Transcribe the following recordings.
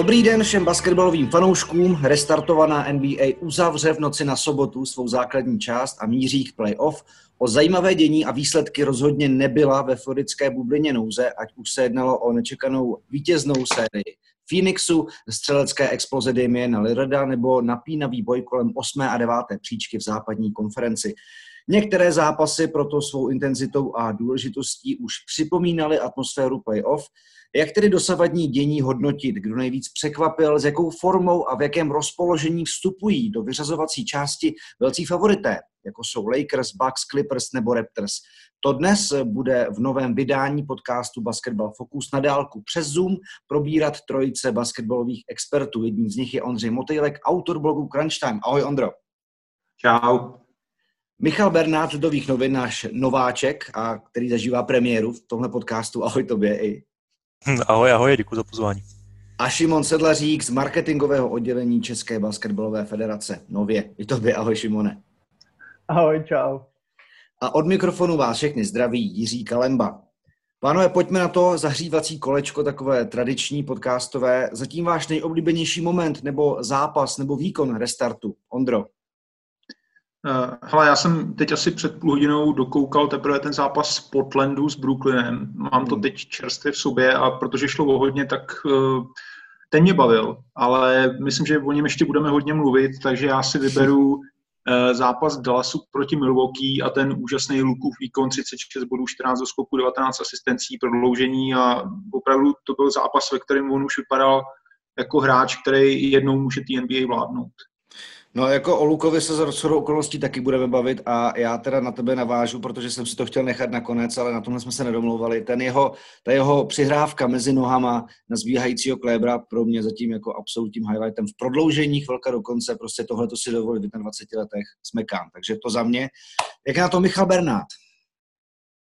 Dobrý den všem basketbalovým fanouškům. Restartovaná NBA uzavře v noci na sobotu svou základní část a míří k playoff. O zajímavé dění a výsledky rozhodně nebyla ve florické bublině nouze, ať už se jednalo o nečekanou vítěznou sérii Phoenixu, střelecké exploze Damiena Lillarda nebo napínavý boj kolem 8. a 9. příčky v západní konferenci. Některé zápasy proto svou intenzitou a důležitostí už připomínaly atmosféru playoff. Jak tedy dosavadní dění hodnotit? Kdo nejvíc překvapil? S jakou formou a v jakém rozpoložení vstupují do vyřazovací části velcí favorité, jako jsou Lakers, Bucks, Clippers nebo Raptors? To dnes bude v novém vydání podcastu Basketball Focus na dálku přes Zoom probírat trojice basketbalových expertů. Jedním z nich je Ondřej Motejlek, autor blogu Crunch Time. Ahoj Ondro. Čau. Michal Bernát, Lidových novin, náš nováček, a který zažívá premiéru v tomhle podcastu. Ahoj tobě i. Ahoj, ahoj, děkuji za pozvání. A Šimon Sedlařík z marketingového oddělení České basketbalové federace. Nově. I tobě, ahoj Šimone. Ahoj, čau. A od mikrofonu vás všechny zdraví Jiří Kalemba. Pánové, pojďme na to zahřívací kolečko, takové tradiční podcastové. Zatím váš nejoblíbenější moment, nebo zápas, nebo výkon restartu. Ondro. Uh, hele, já jsem teď asi před půl hodinou dokoukal teprve ten zápas z Portlandu s Brooklynem. Mám to hmm. teď čerstvě v sobě a protože šlo o hodně, tak uh, ten mě bavil, ale myslím, že o něm ještě budeme hodně mluvit, takže já si vyberu uh, zápas Dallasu proti Milwaukee a ten úžasný Lukův výkon 36 bodů, 14 do skoku, 19 asistencí, prodloužení a opravdu to byl zápas, ve kterém on už vypadal jako hráč, který jednou může té NBA vládnout. No jako o Lukovi se za shodou okolností taky budeme bavit a já teda na tebe navážu, protože jsem si to chtěl nechat nakonec, ale na tomhle jsme se nedomlouvali. Ten jeho, ta jeho přihrávka mezi nohama na zbíhajícího Klébra pro mě zatím jako absolutním highlightem v prodloužení chvilka dokonce, prostě tohle to si dovolí v 20 letech smekám. Takže to za mě. Jak na to Michal Bernát?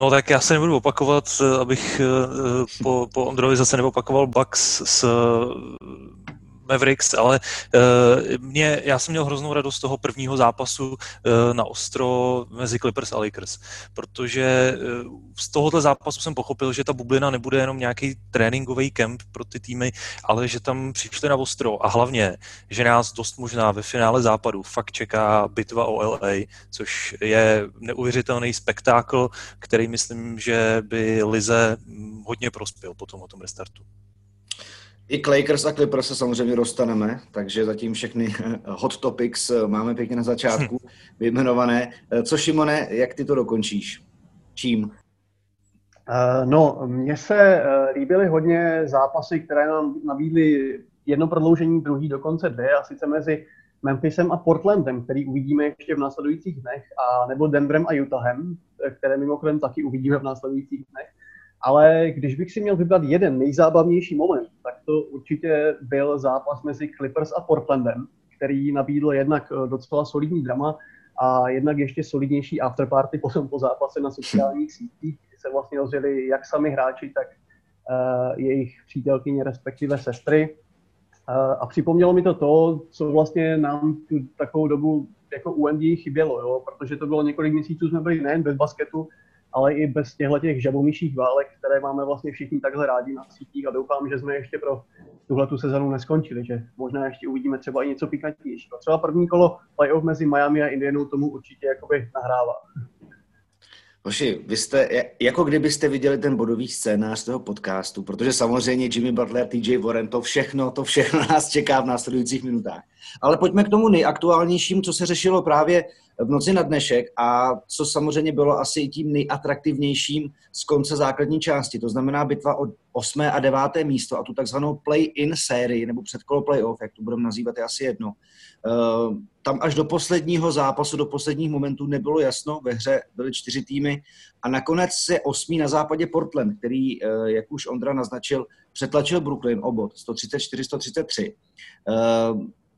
No tak já se nebudu opakovat, abych eh, po, po Ondrovi zase neopakoval Bucks s Mavericks, ale uh, mě, já jsem měl hroznou radost z toho prvního zápasu uh, na ostro mezi Clippers a Lakers, protože uh, z tohohle zápasu jsem pochopil, že ta bublina nebude jenom nějaký tréninkový kemp pro ty týmy, ale že tam přišli na ostro a hlavně, že nás dost možná ve finále západu fakt čeká bitva o LA, což je neuvěřitelný spektákl, který myslím, že by Lize hodně prospěl po tom, tom restartu. I k Lakers a Clippers se samozřejmě dostaneme, takže zatím všechny hot topics máme pěkně na začátku vyjmenované. Co Šimone, jak ty to dokončíš? Čím? No, mně se líbily hodně zápasy, které nám nabídly jedno prodloužení, druhý dokonce dvě, a sice mezi Memphisem a Portlandem, který uvidíme ještě v následujících dnech, a nebo Denverem a Utahem, které mimochodem taky uvidíme v následujících dnech. Ale když bych si měl vybrat jeden nejzábavnější moment, tak to určitě byl zápas mezi Clippers a Portlandem, který nabídl jednak eh, docela solidní drama a jednak ještě solidnější afterparty potom po zápase na sociálních sítích, kdy se vlastně ozřeli jak sami hráči, tak uh, jejich přítelkyně, respektive sestry. Uh, a připomnělo mi to to, co vlastně nám tu takovou dobu jako u NBA chybělo, jo? protože to bylo několik měsíců, jsme byli nejen bez basketu, ale i bez těchto těch žabomíších válek, které máme vlastně všichni takhle rádi na sítích a doufám, že jsme ještě pro tuhle tu sezonu neskončili, že možná ještě uvidíme třeba i něco pikantnějšího. Třeba první kolo playoff mezi Miami a Indianou tomu určitě jakoby nahrává. Hoši, vy jste, jako kdybyste viděli ten bodový scénář toho podcastu, protože samozřejmě Jimmy Butler, TJ Warren, to všechno, to všechno nás čeká v následujících minutách. Ale pojďme k tomu nejaktuálnějšímu, co se řešilo právě v noci na dnešek a co samozřejmě bylo asi tím nejatraktivnějším z konce základní části. To znamená bitva o 8. a 9. místo a tu takzvanou play-in sérii, nebo předkolo play-off, jak to budeme nazývat, je asi jedno. Uh, tam až do posledního zápasu, do posledních momentů nebylo jasno, ve hře byly čtyři týmy a nakonec se osmý na západě Portland, který, uh, jak už Ondra naznačil, přetlačil Brooklyn obod 134-133.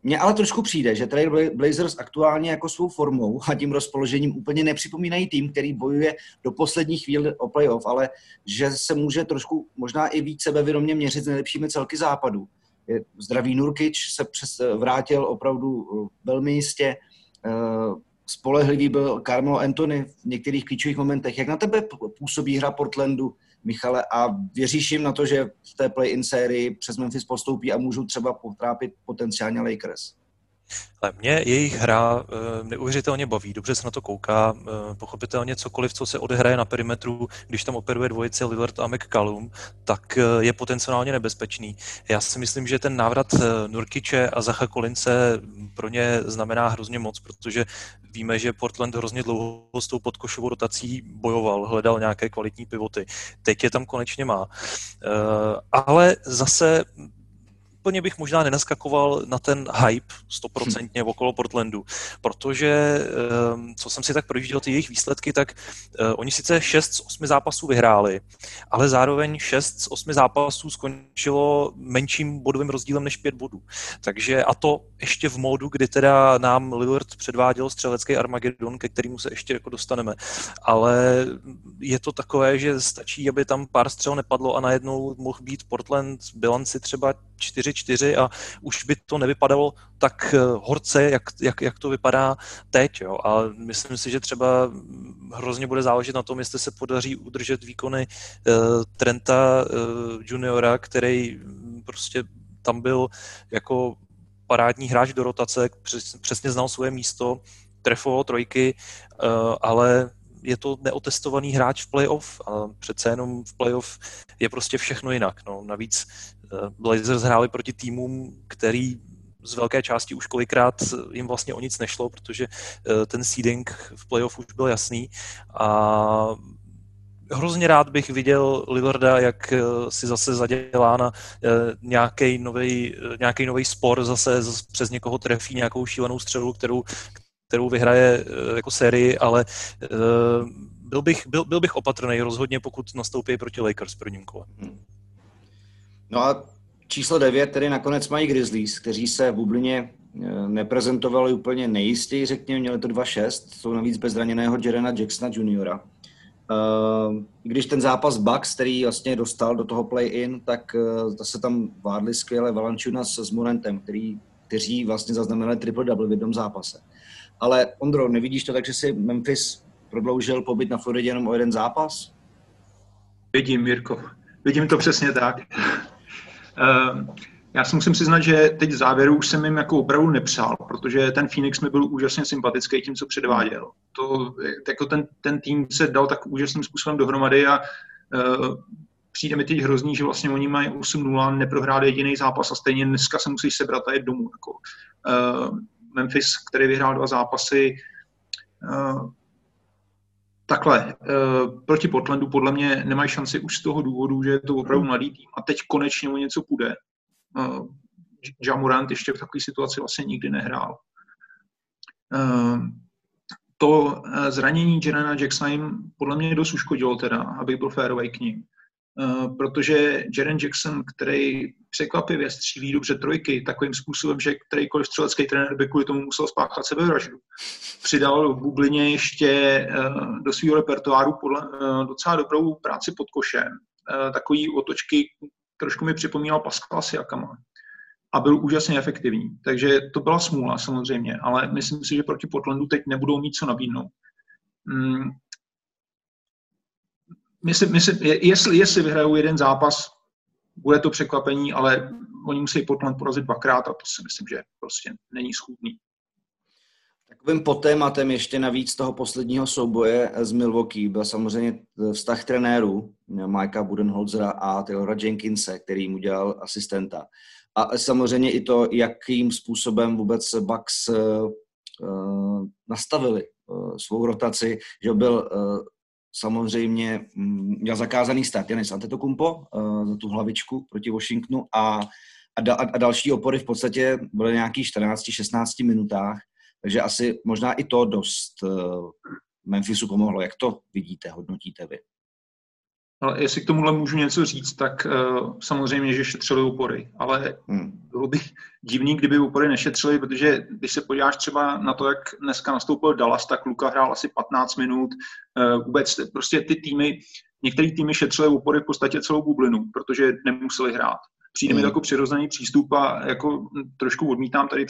Mně ale trošku přijde, že Trail Blazers aktuálně jako svou formou a tím rozpoložením úplně nepřipomínají tým, který bojuje do poslední chvíli o playoff, ale že se může trošku možná i víc sebevědomě měřit s nejlepšími celky západu. Zdravý Nurkič se přes, vrátil opravdu eh, velmi jistě. Eh, spolehlivý byl Carmelo Anthony v některých klíčových momentech. Jak na tebe působí hra Portlandu Michale, a věříš jim na to, že v té play-in sérii přes Memphis postoupí a můžou třeba potrápit potenciálně Lakers? Ale mě jejich hra e, neuvěřitelně baví, dobře se na to kouká, e, pochopitelně cokoliv, co se odehraje na perimetru, když tam operuje dvojice Lillard a McCallum, tak e, je potenciálně nebezpečný. Já si myslím, že ten návrat Nurkiče a Zacha Kolince pro ně znamená hrozně moc, protože víme, že Portland hrozně dlouho s tou podkošovou rotací bojoval, hledal nějaké kvalitní pivoty. Teď je tam konečně má. Ale zase úplně bych možná nenaskakoval na ten hype stoprocentně hmm. okolo Portlandu, protože ehm, co jsem si tak projížděl ty jejich výsledky, tak uh, oni sice 6 z 8 zápasů vyhráli, ale zároveň 6 z 8 zápasů skončilo menším bodovým rozdílem než 5 bodů. Takže a to ještě v módu, kdy teda nám Lillard předváděl střelecký Armageddon, ke kterému se ještě jako dostaneme. Ale je to takové, že stačí, aby tam pár střel nepadlo a najednou mohl být Portland bilanci třeba 4-4 a už by to nevypadalo tak eh, horce, jak, jak, jak to vypadá teď. Jo. A myslím si, že třeba hrozně bude záležet na tom, jestli se podaří udržet výkony uh, Trenta uh, juniora, který prostě tam byl jako parádní hráč do rotace, přes, přesně znal svoje místo, trefoval trojky, ale je to neotestovaný hráč v playoff a přece jenom v playoff je prostě všechno jinak. No. Navíc Blazers hráli proti týmům, který z velké části už kolikrát jim vlastně o nic nešlo, protože eh, ten seeding v playoff už byl jasný a hrozně rád bych viděl Lillarda, jak eh, si zase zadělá na nějaký nový spor, zase přes někoho trefí nějakou šílenou střelu, kterou, kterou vyhraje jako sérii, ale byl bych, byl, byl bych opatrný rozhodně, pokud nastoupí proti Lakers prvním kole. Hmm. No a číslo 9 tedy nakonec mají Grizzlies, kteří se v bublině eh, neprezentovali úplně nejistěji, řekněme, měli to 2-6, jsou navíc bezraněného Jerena Jacksona juniora. Uh, když ten zápas Bucks, který vlastně dostal do toho play-in, tak uh, zase tam vládli skvěle Valančunas s Morentem, který, kteří vlastně zaznamenali triple-double v jednom zápase. Ale Ondro, nevidíš to tak, že si Memphis prodloužil pobyt na Floridě jenom o jeden zápas? Vidím, Mirko. Vidím to přesně tak. Ehm, já si musím přiznat, že teď v závěru už jsem jim jako opravdu nepřál, protože ten Phoenix mi byl úžasně sympatický tím, co předváděl. To, jako ten, ten tým se dal tak úžasným způsobem dohromady a uh, přijde mi teď hrozný, že vlastně oni mají 8-0, neprohráli jediný zápas a stejně dneska se musí sebrat a jít domů. Jako. Uh, Memphis, který vyhrál dva zápasy, uh, Takhle, uh, proti Portlandu podle mě nemají šanci už z toho důvodu, že je to opravdu mladý tým a teď konečně o něco půjde. Uh, Jamorant ještě v takové situaci vlastně nikdy nehrál. Uh, to zranění Jerena Jacksona jim podle mě dost uškodilo teda, abych byl férový k ním. Eh, protože Jaren Jackson, který překvapivě střílí dobře trojky takovým způsobem, že kterýkoliv střelecký trenér by kvůli tomu musel spáchat sebevraždu. Přidal v bublině ještě eh, do svého repertoáru podle, eh, docela dobrou práci pod košem. Takový otočky trošku mi připomínal Pascal Siakama a byl úžasně efektivní. Takže to byla smůla samozřejmě, ale myslím si, že proti Portlandu teď nebudou mít co nabídnout. Myslím, myslím, jestli, jestli vyhrajou jeden zápas, bude to překvapení, ale oni musí Portland porazit dvakrát a to si myslím, že prostě není schůdný. Takovým potématem ještě navíc toho posledního souboje z Milwaukee byl samozřejmě vztah trenérů Mikea Budenholzera a Taylora Jenkinse, který mu dělal asistenta. A samozřejmě i to, jakým způsobem vůbec Bucks uh, nastavili svou rotaci, že byl samozřejmě mm, měl zakázaný start Janis Antetokounmpo uh, za tu hlavičku proti Washingtonu a, a, da, a další opory v podstatě byly nějakých 14-16 minutách, takže asi možná i to dost uh, Memphisu pomohlo. Jak to vidíte, hodnotíte vy? Ale jestli k tomuhle můžu něco říct, tak uh, samozřejmě, že šetřili úpory, ale hmm. bylo by divný, kdyby úpory nešetřili, protože když se podíváš třeba na to, jak dneska nastoupil Dallas, tak Luka hrál asi 15 minut. Uh, vůbec prostě ty týmy, některé týmy šetřili úpory v podstatě celou bublinu, protože nemuseli hrát. Přijde mi to jako přirozený přístup a jako trošku odmítám tady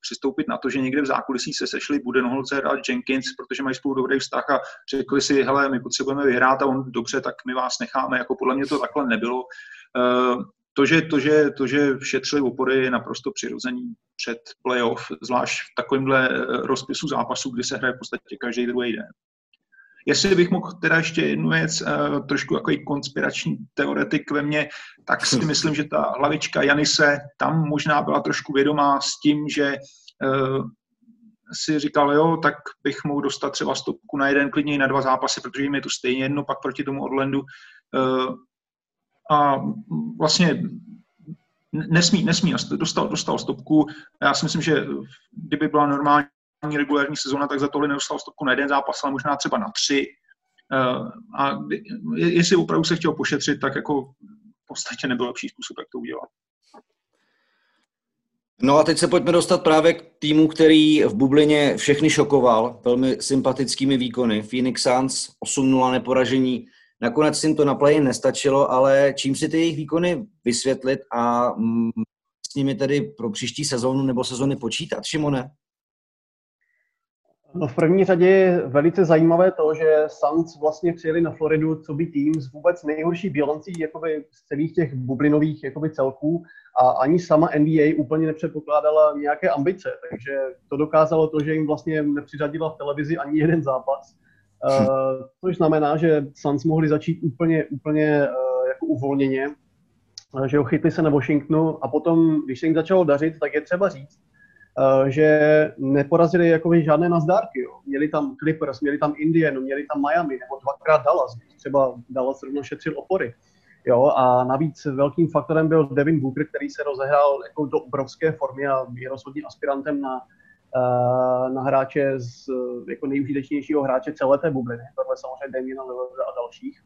přistoupit na to, že někde v zákulisí se sešli Budenholzer a Jenkins, protože mají spolu dobrý vztah a řekli si, hele, my potřebujeme vyhrát a on dobře, tak my vás necháme. Jako podle mě to takhle nebylo. To, že, to, že, to, že šetřili opory, je naprosto přirozený před playoff, zvlášť v takovémhle rozpisu zápasu, kdy se hraje v podstatě každý druhý den. Jestli bych mohl teda ještě jednu věc, uh, trošku jako konspirační teoretik ve mně, tak si myslím, že ta hlavička Janise tam možná byla trošku vědomá s tím, že uh, si říkal, jo, tak bych mohl dostat třeba stopku na jeden, klidně i na dva zápasy, protože jim je to stejně jedno pak proti tomu Orlandu. Uh, a vlastně nesmí, nesmí, dostal, dostal stopku. Já si myslím, že kdyby byla normální regulární sezóna, tak za tohle nedostal stopku na jeden zápas, ale možná třeba na tři. Eh, a jestli opravdu se chtěl pošetřit, tak jako v podstatě nebyl lepší způsob, jak to udělat. No a teď se pojďme dostat právě k týmu, který v bublině všechny šokoval velmi sympatickými výkony. Phoenix Suns 8-0 neporažení. Nakonec jim to na play nestačilo, ale čím si ty jejich výkony vysvětlit a mm, s nimi tedy pro příští sezónu nebo sezóny počítat, Šimone? No v první řadě je velice zajímavé to, že Suns vlastně přijeli na Floridu, co by tým s vůbec nejhorší bilancí jakoby z celých těch bublinových jakoby celků a ani sama NBA úplně nepředpokládala nějaké ambice, takže to dokázalo to, že jim vlastně nepřiřadila v televizi ani jeden zápas. Hm. Uh, což znamená, že Suns mohli začít úplně, úplně uh, jako uvolněně, že ho chytli se na Washingtonu a potom, když se jim začalo dařit, tak je třeba říct, Eh, že neporazili jakoby žádné nazdárky. Jo. Měli tam Clippers, měli tam Indianu, měli tam Miami, nebo dvakrát Dallas, třeba Dallas rovno šetřil opory. Jo, a navíc velkým faktorem byl Devin Booker, který se rozehrál jako do obrovské formy a je rozhodně aspirantem na, uh, na hráče z jako nejužitečnějšího hráče celé té bubliny. Tohle samozřejmě Damiena a dalších.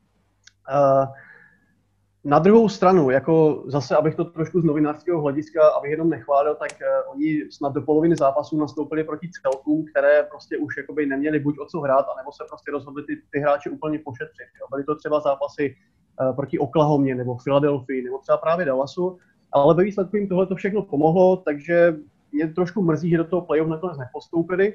Uh, na druhou stranu, jako zase, abych to trošku z novinářského hlediska, abych jenom nechválil, tak uh, oni snad do poloviny zápasů nastoupili proti celkům, které prostě už jakoby neměli buď o co hrát, anebo se prostě rozhodli ty, ty hráče úplně pošetřit. Jo. Byly to třeba zápasy uh, proti Oklahomě nebo Philadelphia nebo třeba právě Dallasu, ale ve výsledku jim tohle to všechno pomohlo, takže mě trošku mrzí, že do toho playoff nakonec nepostoupili.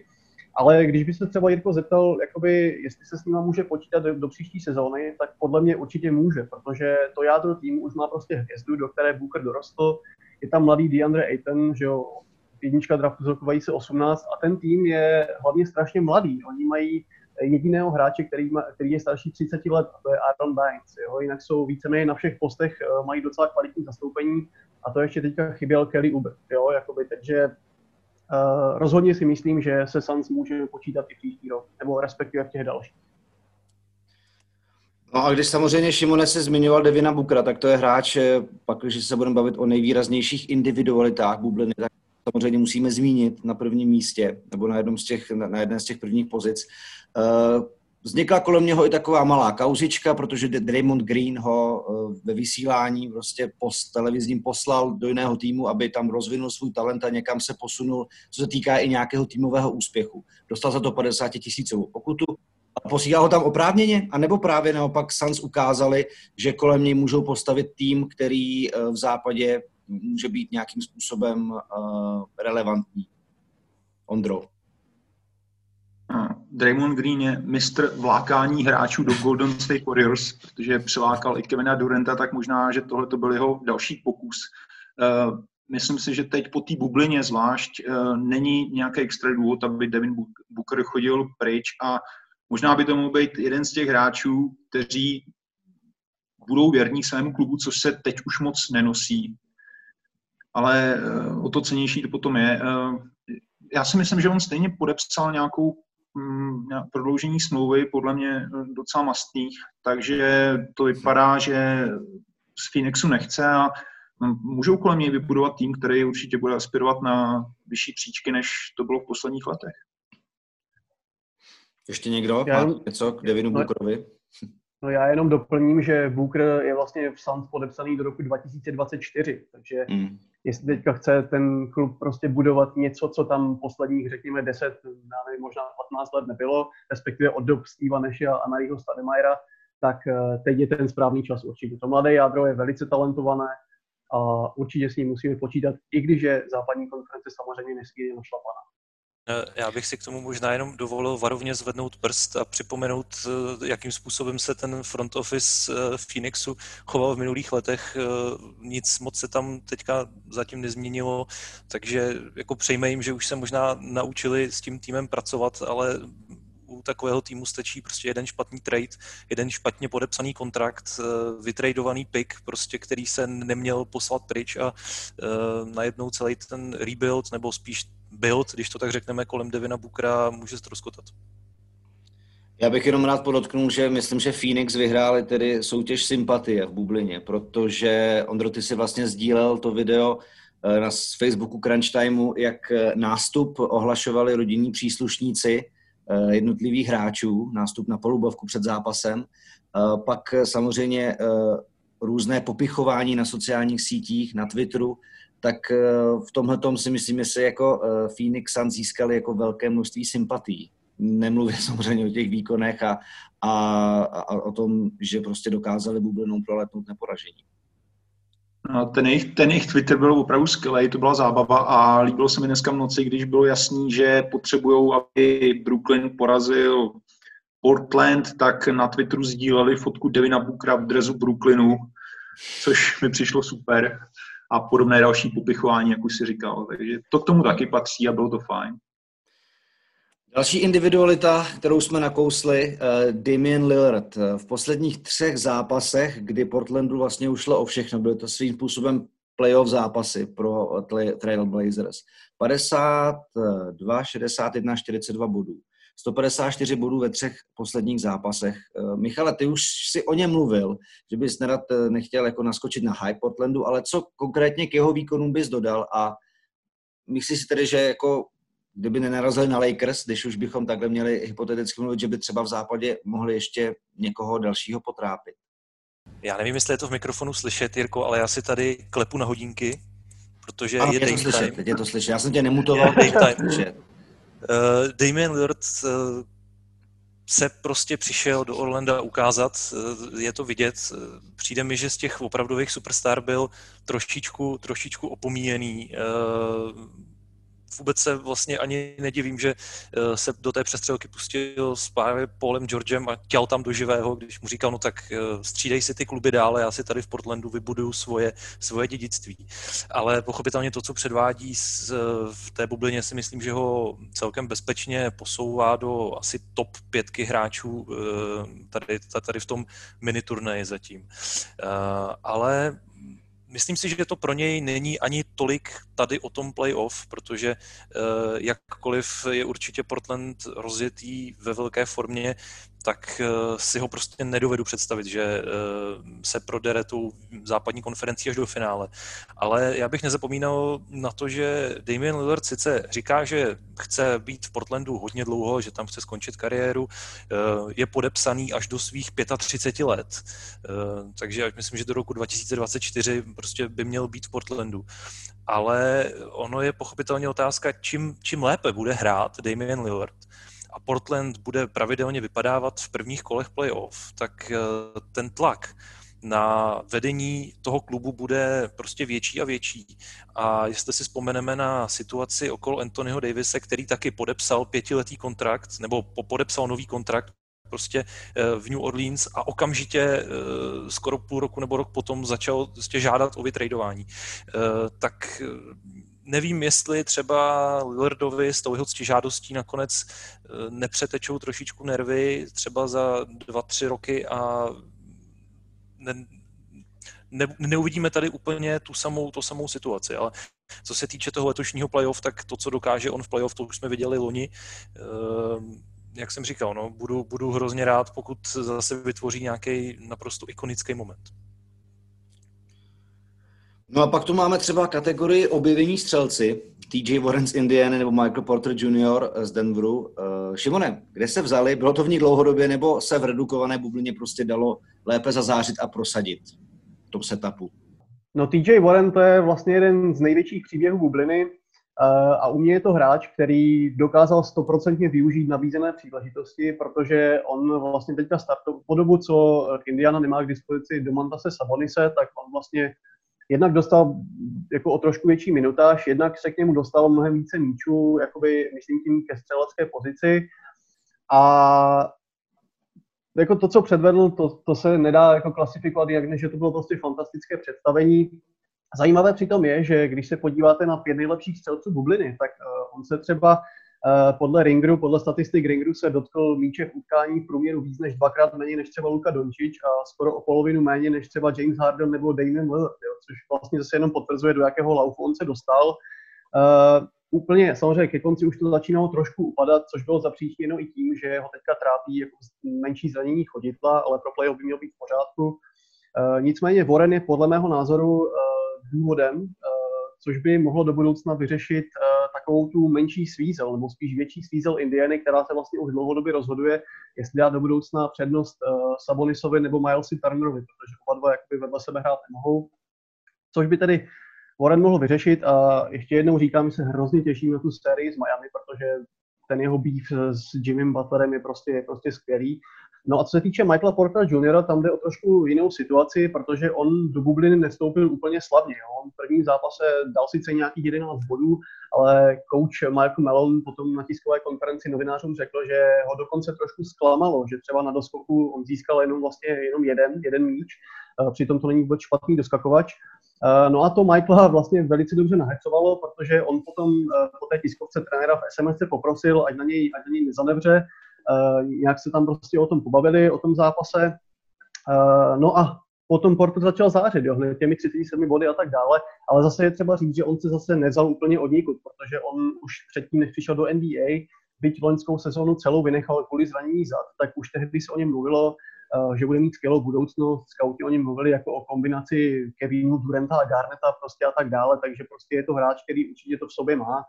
Ale když by se třeba Jirko zeptal, jakoby, jestli se s ním může počítat do, do příští sezóny, tak podle mě určitě může, protože to jádro týmu už má prostě hvězdu, do které Booker dorostl. Je tam mladý DeAndre Ayton, že jo, jednička draftu z roku 2018 a ten tým je hlavně strašně mladý. Oni mají jediného hráče, který, má, který je starší 30 let, a to je Aaron Baines. Jo? Jinak jsou víceméně na všech postech, eh, mají docela kvalitní zastoupení a to ještě teďka chyběl Kelly Uber. Jo? Jakoby, takže Uh, rozhodně si myslím, že se Suns může počítat i příští rok, nebo respektive v těch dalších. No a když samozřejmě Šimone se zmiňoval Devina Bukra, tak to je hráč, eh, pak když se budeme bavit o nejvýraznějších individualitách bubliny, tak samozřejmě musíme zmínit na prvním místě, nebo na, jednom z těch, na jedné z těch prvních pozic. Uh, Vznikla kolem něho i taková malá kauzička, protože Draymond Green ho eh, ve vysílání prostě post, televizním poslal do jiného týmu, aby tam rozvinul svůj talent a někam se posunul, co se týká i nějakého týmového úspěchu. Dostal za to 50 tisícovou pokutu a posílal ho tam oprávněně, anebo právě naopak Suns ukázali, že kolem něj můžou postavit tým, který eh, v západě může být nějakým způsobem uh, relevantní. Ondro. Draymond Green je mistr vlákání hráčů do Golden State Warriors, protože přilákal i Kevina Duranta, tak možná, že tohle to byl jeho další pokus. Uh, myslím si, že teď po té bublině zvlášť uh, není nějaký extra důvod, aby Devin Booker chodil pryč a možná by to mohl být jeden z těch hráčů, kteří budou věrní svému klubu, což se teď už moc nenosí. Ale uh, o to cenější to potom je. Já si myslím, že on stejně podepsal nějakou prodloužení smlouvy podle mě eh, docela mastných, takže to vypadá, že z Phoenixu nechce a mm, můžou kolem něj vybudovat tým, který určitě bude aspirovat na vyšší příčky, než to bylo v posledních letech. Ještě někdo? Já... Něco k Devinu no, Bookerovi? No já jenom doplním, že Booker je vlastně v Suns podepsaný do roku 2024, takže mm jestli teďka chce ten klub prostě budovat něco, co tam posledních, řekněme, 10, nevím, možná 15 let nebylo, respektive od dob Steva Nesha a Maryho Stademajera, tak eh, teď je ten správný čas určitě. To mladé jádro je velice talentované a určitě s ním musíme počítat, i když je západní konference samozřejmě nesmírně našlapaná. Eh, já bych si k tomu možná jenom dovolil varovně zvednout prst a připomenout, eh, jakým způsobem se ten front office eh, Phoenixu choval v minulých letech. Nic moc se tam teďka zatím nezměnilo, takže jako přejme jim, že už se možná naučili s tím týmem pracovat, ale u takového týmu stačí prostě jeden špatný trade, jeden špatně podepsaný kontrakt, vytradovaný pick, prostě, který se neměl poslat pryč a uh, najednou celý ten rebuild, nebo spíš build, když to tak řekneme, kolem Devina Bookera může ztroskotat. Já bych jenom rád podotknul, že myslím, že Phoenix vyhráli tedy soutěž sympatie v bublině, protože Ondro, ty si vlastně sdílel to video eh, na Facebooku Crunch Timeu, jak eh, nástup ohlašovali rodinní příslušníci eh, jednotlivých hráčů, nástup na polubovku před zápasem. Pak samozřejmě různé popichování na sociálních sítích, na Twitteru, tak eh, v tomhle tom si myslím, že se jako eh, Phoenix Suns získali jako velké množství sympatí. Nemluvím samozřejmě o těch výkonech a, a, a o tom, že prostě dokázali bublinou proletnout neporažení. Ten, jejich, ten jejich Twitter byl opravdu skvělý, to byla zábava a líbilo se mi dneska v noci, když bylo jasný, že potřebují, aby Brooklyn porazil Portland, tak na Twitteru sdíleli fotku Devina Bookera v drezu Brooklynu, což mi přišlo super a podobné další popichování, jak už si říkal. Takže to k tomu taky patří a bylo to fajn. Další individualita, kterou jsme nakousli, uh, Damian Lillard. V posledních třech zápasech, kdy Portlandu vlastně ušlo o všechno, byly to svým způsobem playoff zápasy pro Trailblazers. 52, 61, 42 bodů. 154 bodů ve třech posledních zápasech. Eh, Michale, ty už si o něm mluvil, že bys nerad eh, nechtěl jako naskočit na high Portlandu, ale co konkrétně k jeho výkonům bys dodal a myslíš si tedy, že jako kdyby nenarazili na Lakers, když už bychom takhle měli hypoteticky mluvit, že by třeba v západě mohli ještě někoho dalšího potrápit? Já nevím, jestli je to v mikrofonu slyšet, Jirko, ale já si tady klepu na hodinky, protože ano, je, je to slyšet, teď je to slyšet. Já jsem tě nemutoval, je time. Uh, Damian Lillard uh, se prostě přišel do Orlanda ukázat, uh, je to vidět. Přijde mi, že z těch opravdových superstar byl trošičku, trošičku opomíjený vůbec se vlastně ani nedivím, že eh, se do té přestřelky pustil s právě Paulem Georgem a těl tam do živého, když mu říkal, no tak eh, střídej si ty kluby dále, já si tady v Portlandu vybuduju svoje, svoje dědictví. Ale pochopitelně to, co předvádí z, v té bublině, si myslím, že ho celkem bezpečně posouvá do asi top pětky hráčů eh, tady, tady v tom mini turnaji zatím. Ale myslím si, že to pro něj není ani tolik tady o tom playoff, protože uh, jakkoliv je určitě Portland rozjetý ve velké formě, tak uh, si ho prostě nedovedu představit, že uh, se prodere tu západní konferenci až do finále. Ale já bych nezapomínal na to, že Damian Lillard sice říká, že chce být v Portlandu hodně dlouho, že tam chce skončit kariéru, uh, je podepsaný až do svých 35 let, takže myslím, že do roku 2024 prostě by měl být v Portlandu. Ale ono je pochopitelně otázka, čím, čím lépe bude hrát Damian Lillard a Portland bude pravidelně vypadávat v prvních kolech playoff, tak eh, ten tlak na vedení toho klubu bude prostě větší a větší. A jestli si vzpomeneme na situaci okolo Anthonyho Davise, který taky podepsal pětiletý kontrakt, nebo podepsal nový kontrakt prostě eh, v New Orleans a okamžitě eh, skoro půl roku nebo rok potom začal prostě žádat o vytradování. Tak nevím, jestli třeba Lillardovi s tou jeho žádostí nakonec nepřetečou trošičku nervy třeba za dva, tři roky a ne, ne, neuvidíme tady úplně tu samou, tu samou situaci, ale co se týče toho letošního playoff, tak to, co dokáže on v playoff, to už jsme viděli loni jak jsem říkal, no, budu, budu hrozně rád, pokud zase vytvoří nějaký naprosto ikonický moment. No a pak tu máme třeba kategorii objevení střelci, TJ Warren z Indiany nebo Michael Porter Jr. z Denveru. Uh, Šimone, kde se vzali? Bylo to v ní dlouhodobě nebo se v redukované bublině prostě dalo lépe zazářit a prosadit v tom setupu? No TJ Warren to je vlastně jeden z největších příběhů bubliny. Eh, a u mě je to hráč, který dokázal stoprocentně využít nabízené příležitosti, protože on vlastně teďka startoval po dobu, co Indiana nemá k dispozici Domantase Sabonise, tak on vlastně jednak dostal jako o trošku větší minutáž, jednak se k němu dostalo mnohem více míčů, jakoby, myslím tím ke střelecké pozici. A jako to, co předvedl, to, to se nedá jako klasifikovat jak než že to bylo prostě fantastické představení. Zajímavé přitom je, že když se podíváte na pět nejlepších střelců bubliny, tak uh, on se třeba podle Ringru, podle statistik Ringru se dotkl míče v utkání v průměru víc než dvakrát méně než třeba Luka Dončič a skoro o polovinu méně než třeba James Harden nebo Damian Lillard, jo, což vlastně zase jenom potvrzuje, do jakého laufu on se dostal. Uh, úplně, samozřejmě ke konci už to začínalo trošku upadat, což bylo zapříčněno i tím, že ho teďka trápí jako menší zranění chodidla, ale pro playoff by měl být v pořádku. Uh, nicméně Warren je podle mého názoru uh, důvodem, uh, což by mohlo do budoucna vyřešit uh, takovou tu menší svízel, nebo spíš větší svízel Indiany, která se vlastně už dlouhodobě rozhoduje, jestli dá do budoucna přednost uh, Sabonisovi nebo Milesi Turnerovi, protože oba dva jakoby vedle sebe hrát nemohou. Což by tedy Warren mohl vyřešit a ještě jednou říkám, že se hrozně těším na tu sérii z Miami, protože ten jeho beef s Jimmym Butlerem je prostě, je prostě skvělý. No a co se týče Michaela Porta Jr., tam jde o trošku jinou situaci, protože on do bubliny nestoupil úplně slavně. Jo. On v prvním zápase dal sice nějakých 11 bodů, ale coach Michael Mellon potom na tiskové konferenci novinářům řekl, že ho dokonce trošku zklamalo, že třeba na doskoku on získal jenom vlastně jenom jeden, jeden míč, přitom to není vůbec špatný doskakovač. No a to Michaela vlastně velice dobře nahecovalo, protože on potom po té tiskovce trenéra v SMS poprosil, ať na něj, ať na něj nezanevře. Eh, nějak se tam prostě o tom pobavili, o tom zápase. No a potom Porto začal zářit, jo, těmi 37 body a tak dále, ale zase je třeba říct, že on se zase nezal úplně od nikud, protože on už předtím, než přišel do NBA, byť loňskou sezónu celou vynechal kvůli zranění zad, tak už tehdy se o něm mluvilo, Eh, že bude mít skvělou budoucnost. Scouti o něm mluvili jako o kombinaci Kevinu, Duranta a Garneta prostě a tak dále, takže prostě je to hráč, který určitě to v sobě má.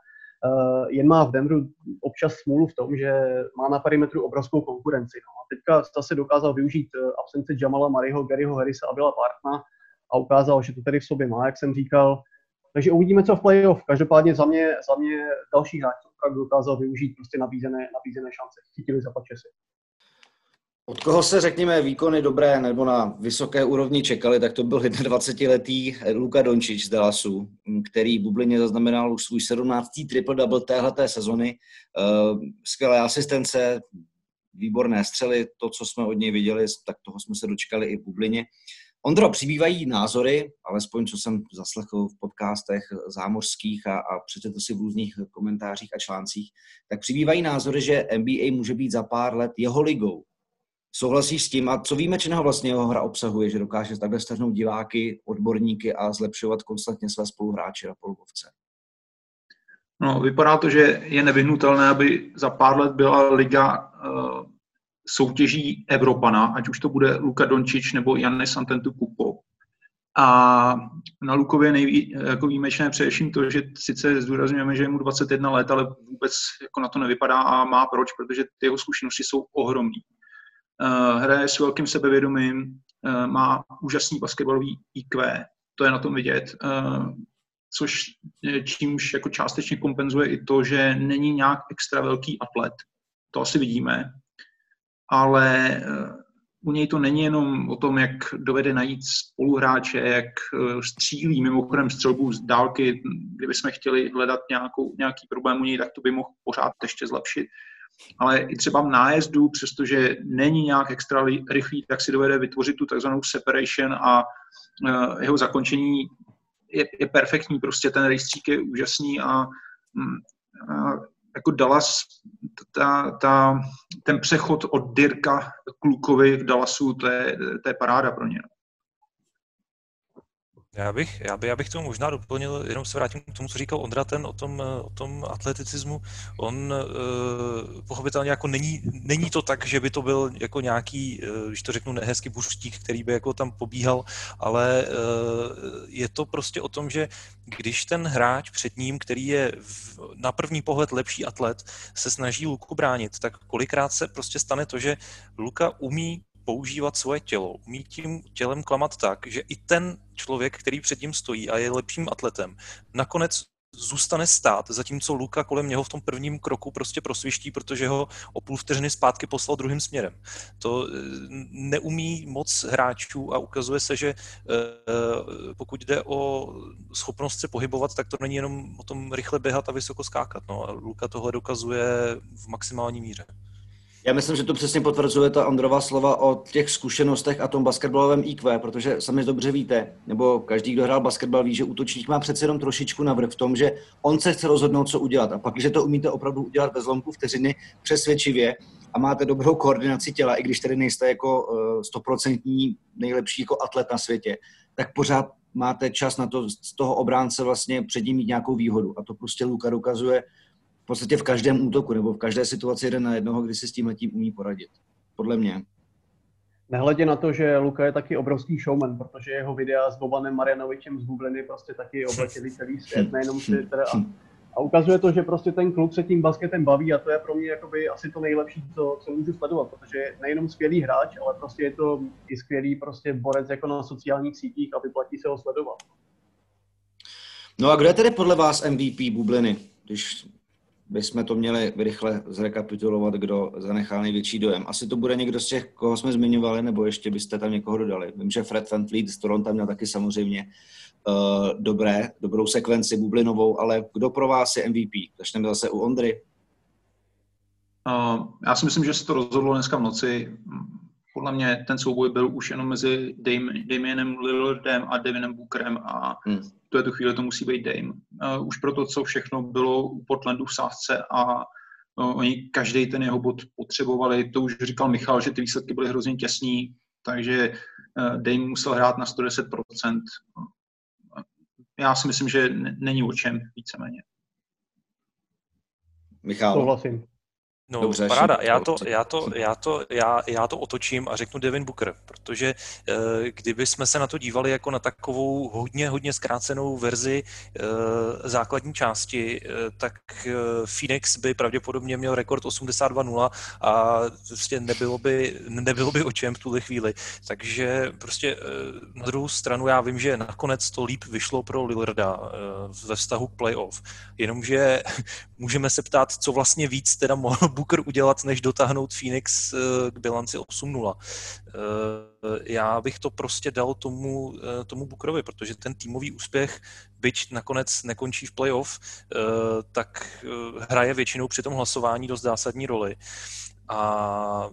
Uh, jen má v Denveru občas smůlu v tom, že má na perimetru obrovskou konkurenci. No. A teďka zase dokázal využít eh, absence Jamala Mariho, Garyho Harrisa a Billa Partna a ukázal, že to tady v sobě má, jak jsem říkal. Takže uvidíme, co v playoff. Každopádně za mě, za mě další hráč opravdu dokázal využít prostě nabízené, nabízené šance. Chytili za časy. Od koho se, řekněme, výkony dobré nebo na vysoké úrovni čekali, tak to byl 21-letý Luka Dončič z Dallasu, který bublině zaznamenal už svůj 17. triple-double téhleté sezony. Eh, skvělé asistence, výborné střely, to, co jsme od něj viděli, tak toho jsme se dočkali i v bublině. Ondro, přibývají názory, alespoň co jsem zaslechl v podcastech zámořských a, a přečetl si v různých komentářích a článcích, tak přibývají názory, že NBA může být za pár let jeho ligou, Souhlasíš s tím? A co výjimečného vlastně jeho hra obsahuje, že dokáže takhle strhnout diváky, odborníky a zlepšovat konstantně své spoluhráče a polovce? No, vypadá to, že je nevyhnutelné, aby za pár let byla liga uh, soutěží Evropana, ať už to bude Luka Dončič nebo Jannis Antetokounmpo. A na Lukově nejví, jako výjimečné především to, že sice zdůrazňujeme, že je mu 21 let, ale vůbec jako na to nevypadá a má proč, protože ty jeho zkušenosti jsou ohromné. Eh, hraje s velkým sebevědomím, eh, má úžasný basketbalový IQ, to je na tom vidět, eh, což čímž jako částečně kompenzuje i to, že není nějak extra velký atlet. To asi vidíme, ale u něj to není jenom o tom, jak dovede najít spoluhráče, jak střílí mimochodem střelbu z dálky. Kdybychom chtěli hledat nějakou, nějaký problém u něj, tak to by mohl pořád ještě zlepšit ale i třeba v nájezdu, přestože není nějak extra rychlý, tak si dovede vytvořit tu takzvanou separation a uh, jeho zakončení je, je perfektní, prostě ten rejstřík je úžasný a um, uh, jako Dallas, ta, ta, ten přechod od Dirka k Lukovi v Dallasu, to je, to je paráda pro ně. Já bych, já, by, já bych to možná doplnil, jenom se vrátím k tomu, co říkal Ondra ten o tom, o tom atleticismu. On uh, pochopitelně jako není, není to tak, že by to byl jako nějaký, uh, když to řeknu nehezký buštík, který by jako tam pobíhal, ale uh, je to prostě o tom, že když ten hráč před ním, který je v, na první pohled lepší atlet, se snaží Luku bránit, tak kolikrát se prostě stane to, že Luka umí používat svoje tělo, umí tím tělem klamat tak, že i ten člověk, který před ním stojí a je lepším atletem, nakonec zůstane stát, zatímco Luka kolem něho v tom prvním kroku prostě prosviští, protože ho o půl vteřiny zpátky poslal druhým směrem. To eh, neumí moc hráčů a ukazuje se, že eh, pokud jde o schopnost se pohybovat, tak to není jenom o tom rychle běhat a vysoko skákat. No. Luka tohle dokazuje v maximální míře. Já myslím, že to přesně potvrzuje ta Androva slova o těch zkušenostech a tom basketbalovém IQ, protože sami dobře víte, nebo každý, kdo hrál basketbal, ví, že útočník má přece jenom trošičku navrh v tom, že on se chce rozhodnout, co udělat. A pak, když to umíte opravdu udělat ve zlomku vteřiny přesvědčivě a máte dobrou koordinaci těla, i když tedy nejste jako eh, stoprocentní nejlepší jako atlet na světě, tak pořád máte čas na to z toho obránce vlastně před ním mít nějakou výhodu. A to prostě Luka dokazuje v podstatě v každém útoku nebo v každé situaci jeden na jednoho, kdy si s tím letím umí poradit. Podle mě. Nehledě na to, že Luka je taky obrovský showman, protože jeho videa s Bobanem Marianovičem z Bubliny prostě taky obletěli celý svět, nejenom Twitter. A, a ukazuje to, že prostě ten klub se tím basketem baví a to je pro mě jakoby asi to nejlepší, co, co můžu sledovat, protože je nejenom skvělý hráč, ale prostě je to i skvělý prostě borec jako na sociálních sítích a vyplatí se ho sledovat. No a kdo je tedy podle vás MVP Bubliny, když bychom to měli rychle zrekapitulovat, kdo zanechal největší dojem. Asi to bude někdo z těch, koho jsme zmiňovali, nebo ještě byste tam někoho dodali. Vím, že Fred Van Fleet z Toronto měl taky samozřejmě uh, dobré, dobrou sekvenci bublinovou, ale kdo pro vás je MVP? Začneme zase u Ondry. Uh, já si myslím, že se to rozhodlo dneska v noci. Podle mě ten souboj byl už jenom mezi Damienem Lillardem a Devinem Bookerem a hmm v tu chvíli to musí být Dame. Uh, už pro to, co všechno bylo u Portlandu v sázce a uh, oni každý ten jeho bod potřebovali. To už říkal Michal, že ty výsledky byly hrozně těsný, takže uh, Dame musel hrát na 110%. Já si myslím, že není o čem víceméně. Michal. Souhlasím. No, Dobře, paráda. Já to, já, to, já, to, já, já to otočím a řeknu Devin Booker, protože eh, kdyby jsme se na to dívali jako na takovou hodně, hodně zkrácenou verzi eh, základní části, eh, tak eh, Phoenix by pravděpodobně měl rekord 82-0 a prostě nebylo by, nebylo by o čem v tuhle chvíli. Takže prostě eh, na druhou stranu já vím, že nakonec to líp vyšlo pro Lillarda eh, ve vztahu k playoff, jenomže můžeme se ptát, co vlastně víc teda mohl Booker udělat, než dotáhnout Phoenix eh, k bilanci 8-0. Eh, já bych to prostě dal tomu, eh, tomu Bookerovi, protože ten týmový úspěch, byť nakonec nekončí v playoff, tak hraje většinou při tom hlasování dost zásadní roli. A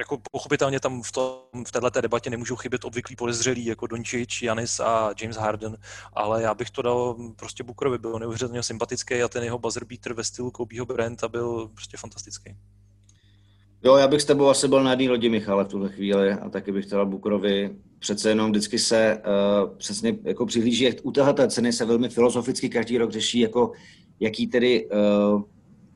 jako pochopitelně tam v, tom, v této debatě nemůžou chybět obvyklí podezřelí jako Dončič, Janis a James Harden, ale já bych to dal prostě Bookerovi, byl neuvěřitelně sympatický a ten jeho buzzer beater ve stylu Kobeho Brenta byl prostě fantastický. Jo, já bych s tebou asi byl na jedné lodi, Michale, v tuhle chvíli a taky bych dal Bukrovi. Přece jenom vždycky se uh, přesně jako přihlíží, u téhle ceny se velmi filozoficky každý rok řeší, jako jaký tedy uh,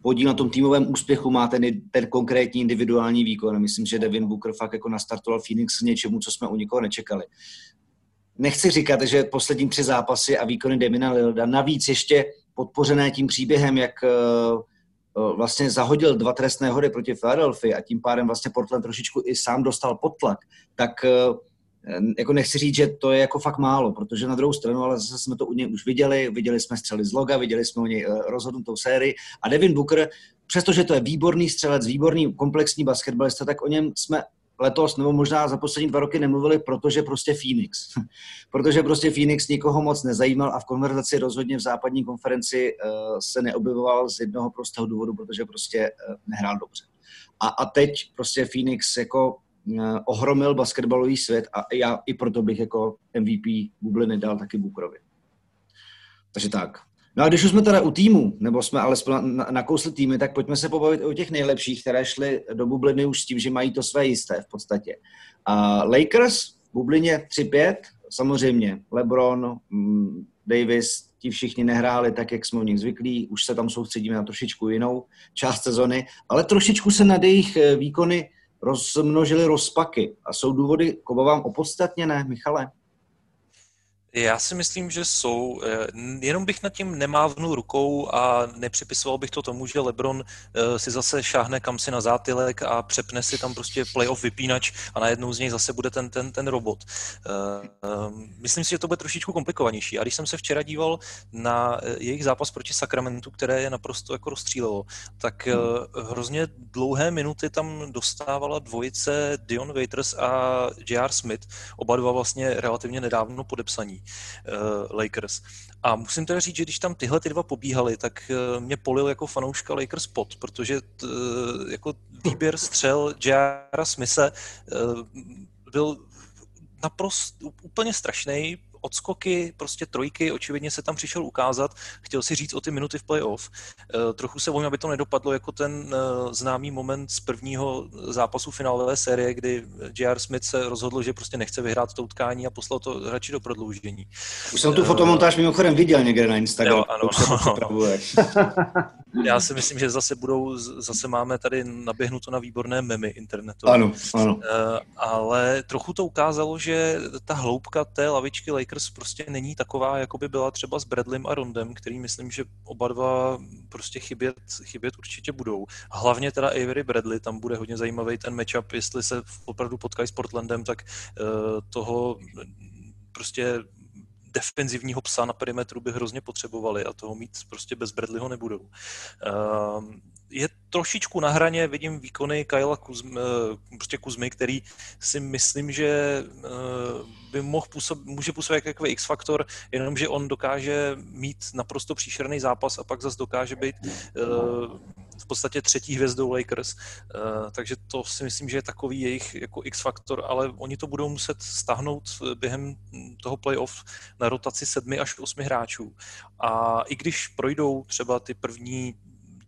podíl na tom týmovém úspěchu má ten, ten konkrétní individuální výkon. Myslím, že Devin Booker fakt jako nastartoval Phoenix k něčemu, co jsme u nikoho nečekali. Nechci říkat, že poslední tři zápasy a výkony Demina Lilda, navíc ještě podpořené tím příběhem, jak uh, vlastně zahodil dva trestné hody proti Philadelphia a tím pádem vlastně Portland trošičku i sám dostal pod tlak, tak uh, jako nechci říct, že to je jako fakt málo, protože na druhou stranu, ale zase jsme to u něj už viděli, viděli jsme střely z loga, viděli jsme u něj eh, rozhodnutou sérii a Devin Booker, přestože to je výborný střelec, výborný komplexní basketbalista, tak o něm jsme letos nebo možná za poslední dva roky nemluvili, protože prostě Phoenix. protože prostě Phoenix nikoho moc nezajímal a v konverzaci rozhodně v západní konferenci uh, se neobjevoval z jednoho prostého důvodu, protože prostě uh, nehrál dobře. A, a teď prostě Phoenix jako ohromil basketbalový svět a já i proto bych jako MVP bubliny dal taky Bukrovi. Takže tak. No a když už jsme teda u týmu, nebo jsme alespoň nakousli týmy, tak pojďme se pobavit o těch nejlepších, které šly do bubliny už s tím, že mají to své jisté v podstatě. Uh, Lakers v bublině 3-5, samozřejmě LeBron, mm, Davis, ti všichni nehráli tak, jak jsme u nich zvyklí, už se tam soustředíme na trošičku jinou část sezony, ale trošičku se nad jejich eh, výkony rozmnožily rozpaky. A jsou důvody k obavám opodstatněné, Michale? Já si myslím, že jsou. Eh, jenom bych nad tím nemávnul rukou a nepřipisoval bych to tomu, že LeBron eh, si zase šáhne kam si na zátylek a přepne si tam prostě playoff vypínač a najednou z něj zase bude ten, ten, ten robot. Eh, myslím si, že to bude trošičku komplikovanější. A když jsem se včera díval na jejich zápas proti Sacramentu, které je naprosto jako rozstřílelo, tak hrozně dlouhé minuty tam dostávala dvojice Dion Waiters a J.R. Smith, oba dva vlastně relativně nedávno podepsaní Lakers. A musím teda říct, že když tam tyhle ty dva pobíhaly, tak uh, mě polil jako fanouška Lakers pot, protože t, uh, jako výběr střel J.R. Smise byl naprosto úplně strašný, odskoky, prostě trojky, očividně se tam přišel ukázat, chtěl si říct o ty minuty v playoff. Eh, trochu se bojím, aby to nedopadlo jako ten eh, známý moment z prvního zápasu finálové série, kdy J.R. Smith se rozhodl, že prostě nechce vyhrát to utkání a poslal to radši do prodloužení. Už jsem tu eh, fotomontáž mimochodem viděl někde na Instagramu. Jo, ano. Já si myslím, že zase budou, zase máme tady naběhnuto na výborné memy internetu. Ano, ano. Ale trochu to ukázalo, že ta hloubka té lavičky Lakers Lakers prostě není taková, jako by byla třeba s Bradlem a Rondem, který myslím, že oba dva prostě chybět, chybět určitě budou. Hlavně teda Avery Bradley, tam bude hodně zajímavý ten matchup, jestli se opravdu potkají s Portlandem, tak uh, toho prostě defenzivního psa na perimetru by hrozně potřebovali a toho mít prostě bez Bradleyho nebudou. Uh, je trošičku na hraně, vidím výkony Kyla Kuzmy, eh, prostě Kuzmy, který si myslím, že eh, by mohl působ, může působit jako X-faktor, jenomže on dokáže mít naprosto příšerný zápas a pak zase dokáže být eh, v podstatě třetí hvězdou Lakers, takže to si myslím, že je takový jejich jako X-faktor, ale oni to budou muset stahnout během toho playoff na rotaci sedmi až osmi hráčů. A i když projdou třeba ty první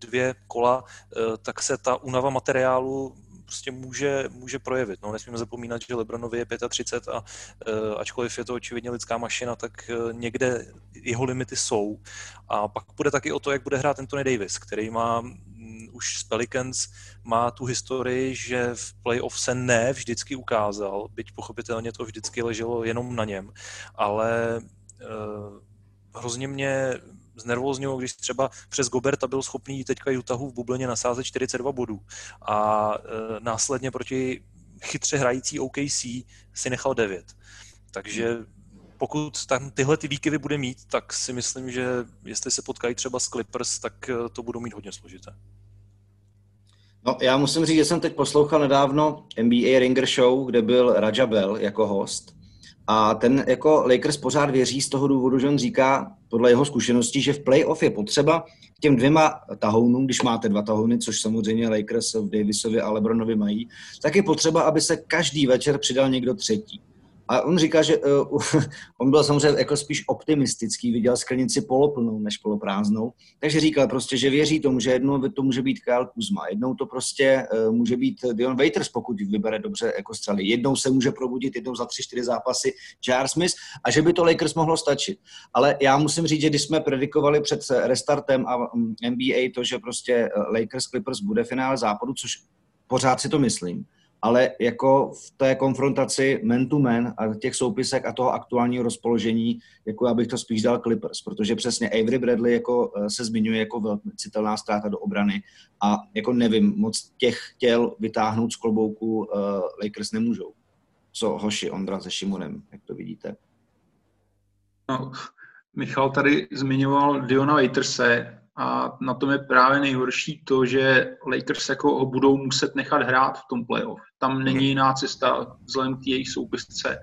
dvě kola, eh, tak se ta únava materiálu prostě může, může projevit. No, nesmíme zapomínat, že Lebronovi je 35 a uh, ačkoliv je to očividně lidská mašina, tak uh, někde jeho limity jsou. A pak bude taky o to, jak bude hrát Anthony Davis, který má um, už z Pelicans má tu historii, že v playoff se ne vždycky ukázal, byť pochopitelně to vždycky leželo jenom na něm, ale hrozně mě znervózňují, když třeba přes Goberta byl schopný teďka Utahu v bublině nasázet 42 bodů a e, následně proti chytře hrající OKC si nechal 9. Takže pokud tam tyhle ty výkyvy bude mít, tak si myslím, že jestli se potkají třeba s Clippers, tak e, to budou mít hodně složité. No, já musím říct, že jsem teď poslouchal nedávno NBA Ringer Show, kde byl Raja Bell jako host a ten jako Lakers pořád věří z toho důvodu, že on říká, podle jeho zkušeností, že v playoff je potřeba těm dvěma tahounům, když máte dva tahouny, což samozřejmě Lakers v Davisovi a Lebronovi mají, tak je potřeba, aby se každý večer přidal někdo třetí. A on říká, že uh, on byl samozřejmě jako spíš optimistický, viděl sklenici poloplnou než poloprázdnou, takže říkal prostě, že věří tomu, že jednou to může být Kyle Kuzma, jednou to prostě uh, může být Dion Waiters, pokud vybere dobře jako střely, jednou se může probudit, jednou za tři, čtyři zápasy Jar Smith a že by to Lakers mohlo stačit. Ale já musím říct, že když jsme predikovali před restartem a NBA mm, to, že prostě eh, Lakers Clippers bude finále západu, což pořád si to myslím, ale jako v té konfrontaci man to man a těch soupisek a toho aktuálního rozpoložení, jako já bych to spíš dal Clippers, protože přesně Avery Bradley jako eh, se zmiňuje jako velmi citelná ztráta do obrany a jako nevím, moc těch těl vytáhnout z klobouku uh, Lakers nemůžou. Co hoši Ondra se Šimonem, jak to vidíte? No, Michal tady zmiňoval Diona Waiterse a na tom je právě nejhorší to, že Lakers jako ho budou muset nechat hrát v tom playoff. Tam není jiná cesta vzhledem k jejich soupisce.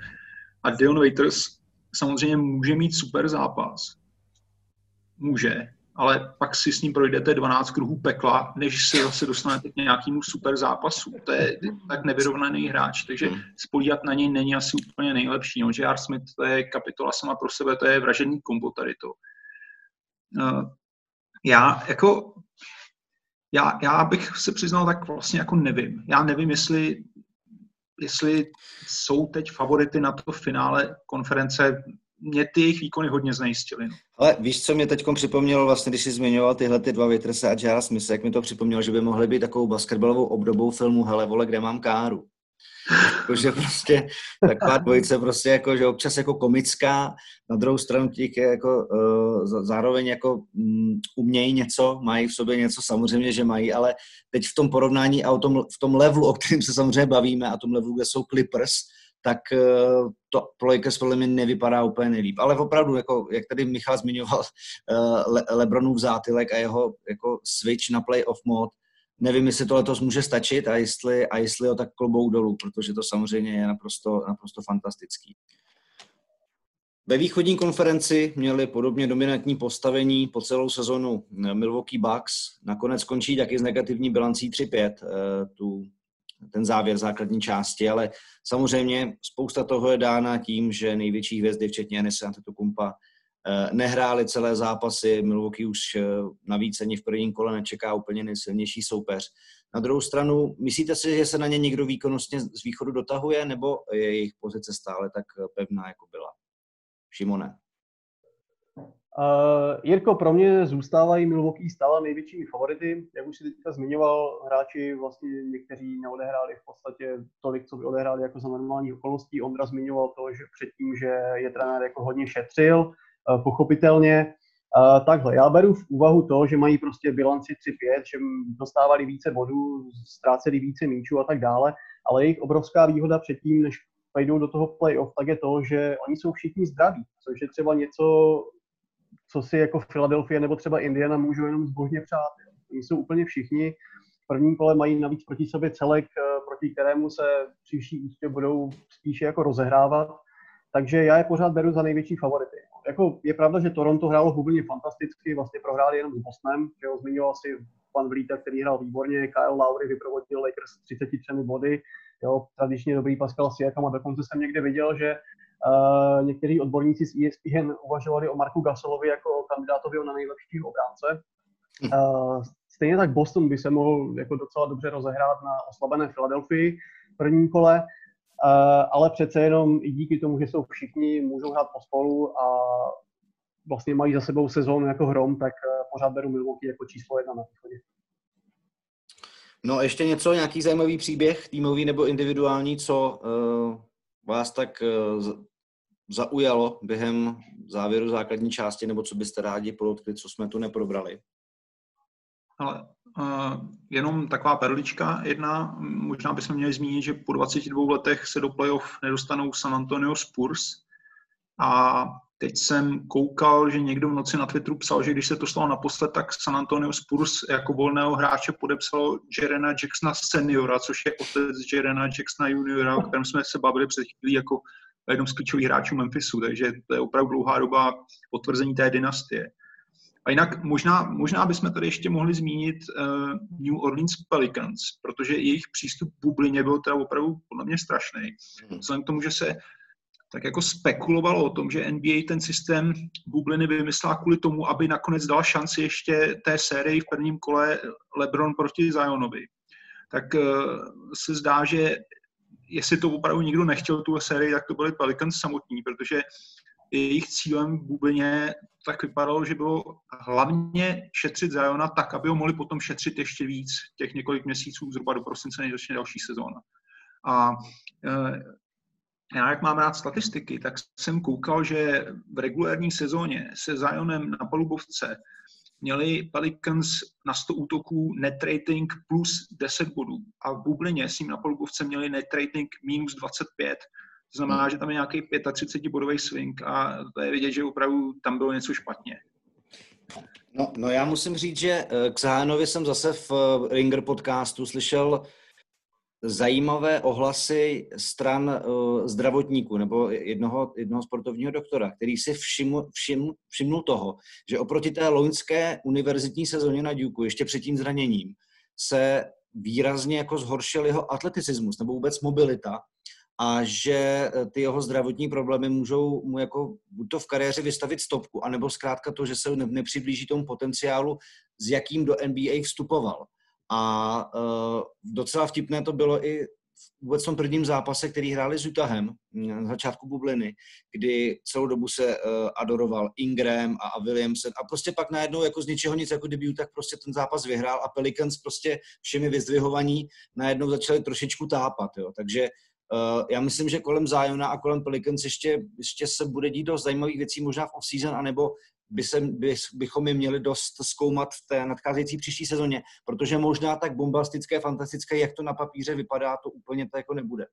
A Dion Waiters samozřejmě může mít super zápas. Může, ale pak si s ním projdete 12 kruhů pekla, než se zase dostanete k nějakému super zápasu. To je tak nevyrovnaný hráč, takže mhm. spolíhat na něj není asi úplně nejlepší. No, J.R. Smith to je kapitola sama pro sebe, to je vražený kombo tady to. Já jako, já, já bych se přiznal, tak vlastně jako nevím. Já nevím, jestli, jestli jsou teď favority na to finále konference. Mě ty jejich výkony hodně znejistily. No. Ale víš, co mě teď připomnělo, vlastně, když jsi zmiňoval tyhle ty dva Větrse a Jara Smith, jak mi to připomnělo, že by mohly být takovou basketbalovou obdobou filmu Hele, vole, kde mám káru. Jakože prostě taková dvojice prostě jako, že občas jako komická, na druhou stranu těch jako uh, zároveň jako um, umějí něco, mají v sobě něco, samozřejmě, že mají, ale teď v tom porovnání a o tom, v tom levelu, o kterém se samozřejmě bavíme a tom levelu, kde jsou Clippers, tak uh, to pro Lakers podle mě nevypadá úplně nejlíp. Ale opravdu, jako, jak tady Michal zmiňoval, uh, Le- Lebronův zátylek a jeho jako switch na playoff mod, nevím, jestli to letos může stačit a jestli, a jestli ho tak klobou dolů, protože to samozřejmě je naprosto, naprosto fantastický. Ve východní konferenci měli podobně dominantní postavení po celou sezonu Milwaukee Bucks. Nakonec končí taky s negativní bilancí 3-5, eh, tu, ten závěr základní části, ale samozřejmě spousta toho je dána tím, že největší hvězdy, včetně Enisa Antetokumpa, nehráli celé zápasy, Milwaukee už eh, navíc ani v prvním kole nečeká úplně nejsilnější soupeř. Na druhou stranu, myslíte si, že se na ně někdo výkonnostně z východu dotahuje, nebo je jejich pozice stále tak eh, pevná, jako byla? Šimone. Uh, Jirko, pro mě zůstávají Milwaukee stále největšími favority. Jak už si teďka zmiňoval, hráči vlastně někteří neodehráli v podstatě tolik, co by odehráli jako za normální okolností. Ondra zmiňoval to, že předtím, že je trenér jako hodně šetřil, Eh, pochopitelně. Eh, takhle, já beru v úvahu to, že mají prostě bilanci 3-5, že dostávali více bodů, ztráceli více míčů a tak dále, ale jejich obrovská výhoda předtím, než vejdou do toho playoff, tak je to, že oni jsou všichni zdraví, což je třeba něco, co si jako Philadelphia nebo třeba Indiana můžou jenom zbožně přát. Oni jsou úplně všichni. V prvním kole mají navíc proti sobě celek, eh, proti kterému se příští ústě budou spíše jako rozehrávat. Takže já je pořád beru za největší favority jako je pravda, že Toronto hrálo Bubline fantasticky, vlastně prohráli jenom s Bostonem, že ho zmiňoval si pan Vlíta, který hrál výborně, Kyle Lowry vyprovodil Lakers 33 body, jo, tradičně dobrý Pascal Siakam a dokonce jsem někde viděl, že uh, někteří odborníci z ESPN uvažovali o Marku Gasolovi jako kandidátovi na nejlepšího obránce. Uh, stejně tak Boston by se mohl jako docela dobře rozehrát na oslabené Philadelphii v prvním kole. Eh, ale přece jenom i díky tomu, že jsou všichni, můžou hrát spolu a vlastně mají za sebou sezónu jako hrom, tak eh, pořád beru Milwaukee jako číslo jedna na východě. No a ještě něco, nějaký zajímavý příběh, týmový nebo individuální, co uh, vás tak uh, zaujalo během závěru základní části, nebo co byste rádi podotkli, co jsme tu neprobrali? Ale jenom taková perlička jedna, možná bychom měli zmínit, že po 22 letech se do playoff nedostanou San Antonio Spurs. A teď jsem koukal, že někdo v noci na Twitteru psal, že když se to stalo naposled, tak San Antonio Spurs jako volného hráče podepsalo Jerena Jacksona seniora, což je otec Jerena Jacksona juniora, o kterém jsme se bavili před chvílí jako jednom z klíčových hráčů Memphisu, takže to je opravdu dlouhá doba potvrzení té dynastie. A jinak možná, možná bychom tady ještě mohli zmínit uh, New Orleans Pelicans, protože jejich přístup k bublině byl teda opravdu podle mě strašný. Hmm. Vzhledem k tomu, že se tak jako spekulovalo o tom, že NBA ten systém bubliny vymyslela kvůli tomu, aby nakonec dal šanci ještě té sérii v prvním kole LeBron proti Zionovi. Tak uh, se zdá, že jestli to opravdu nikdo nechtěl tu sérii, tak to byly Pelicans samotní, protože jejich cílem v bublině tak vypadalo, že bylo hlavně šetřit Zajona tak, aby ho mohli potom šetřit ještě víc těch několik měsíců, zhruba do prosince, než začne další sezóna. A e, já, jak mám rád statistiky, tak jsem koukal, že v regulární sezóně se Zionem na palubovce měli Pelicans na 100 útoků net rating plus 10 bodů a v bublině s ním na palubovce měli net rating minus 25, to znamená, že tam je nějaký 35-bodový swing a to je vidět, že opravdu tam bylo něco špatně. No, no já musím říct, že eh, k Zájanovi jsem zase v eh, Ringer podcastu slyšel zajímavé ohlasy stran uh, zdravotníků nebo jednoho, jednoho sportovního doktora, který si všiml, všiml, všimnul toho, že oproti té loňské univerzitní sezóně na Duke ještě před tím zraněním se výrazně jako zhoršil jeho atleticismus nebo vůbec mobilita a že eh, ty jeho zdravotní problémy můžou mu jako buď to v kariéře vystavit stopku, anebo zkrátka to, že se nepřiblíží tomu potenciálu, s jakým do NBA vstupoval. A uh, docela vtipné to bylo i vůbec v tom prvním zápase, který hráli s Utahem na začátku bubliny, kdy celou dobu se uh, adoroval Ingram a, a Williamson a prostě pak najednou jako z ničeho nic, jako kdyby tak prostě ten zápas vyhrál a Pelicans prostě všemi vyzdvihovaní najednou začali trošičku tápat, jo. Takže já myslím, že kolem Zajona a kolem Pelicans ještě, ještě se bude dít dost zajímavých věcí, možná v off-season, anebo by se, by, bychom je měli dost zkoumat v té nadcházející příští sezóně, protože možná tak bombastické, fantastické, jak to na papíře vypadá, to úplně to jako nebude.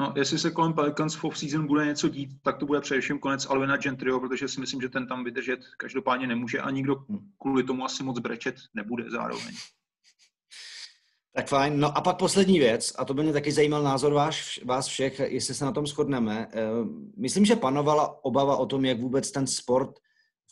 No, jestli se kolem Pelicans v off-season bude něco dít, tak to bude především konec Alvina Gentryho, protože si myslím, že ten tam vydržet každopádně nemůže a nikdo hmm. kvůli tomu asi moc brečet nebude zároveň. Tak fajn. No a pak poslední věc, a to by mě taky zajímal názor váš, vás všech, jestli se na tom shodneme. Eh, myslím, že panovala obava o tom, jak vůbec ten sport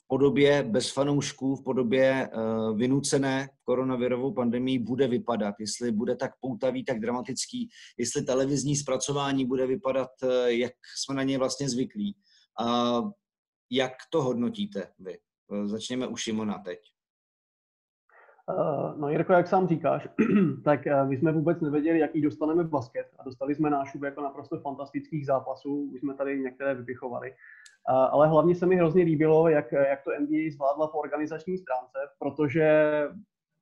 podobě bez fanoušků, v podobě uh, vynucené koronavirovou pandemii bude vypadat, jestli bude tak poutavý, tak dramatický, jestli televizní zpracování bude vypadat, uh, jak jsme na ně vlastně zvyklí. A jak to hodnotíte vy? Začněme u Šimona teď. Uh, no Jirko, jak sám říkáš, tak uh, my jsme vůbec nevěděli, jaký dostaneme basket a dostali jsme nášup jako naprosto fantastických zápasů, už jsme tady některé vypichovali. Ale hlavně se mi hrozně líbilo, jak, jak to NBA zvládla po organizační stránce, protože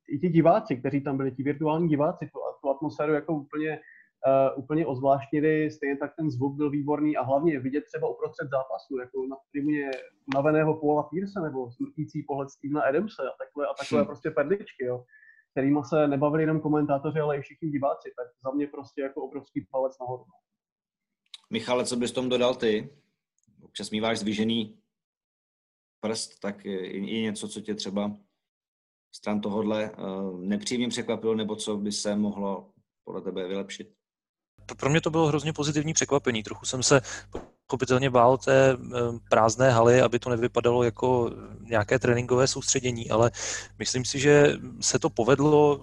i ti diváci, kteří tam byli, ti virtuální diváci, tu, tu atmosféru jako úplně, uh, úplně ozvláštnili, stejně tak ten zvuk byl výborný a hlavně vidět třeba uprostřed zápasu, jako na tribuně unaveného Paula Pierce nebo smrtící pohled Stevena Adamse a takové, a takové hmm. prostě perličky, jo, kterýma se nebavili jenom komentátoři, ale i všichni diváci, tak za mě prostě jako obrovský palec nahoru. Michale, co bys tomu dodal ty? občas míváš zvyžený prst, tak i něco, co tě třeba stran tohohle uh, nepříjemně překvapilo, nebo co by se mohlo podle tebe vylepšit? Pro mě to bylo hrozně pozitivní překvapení. Trochu jsem se pochopitelně bál té eh, prázdné haly, aby to nevypadalo jako nějaké tréninkové soustředění, ale myslím si, že se to povedlo.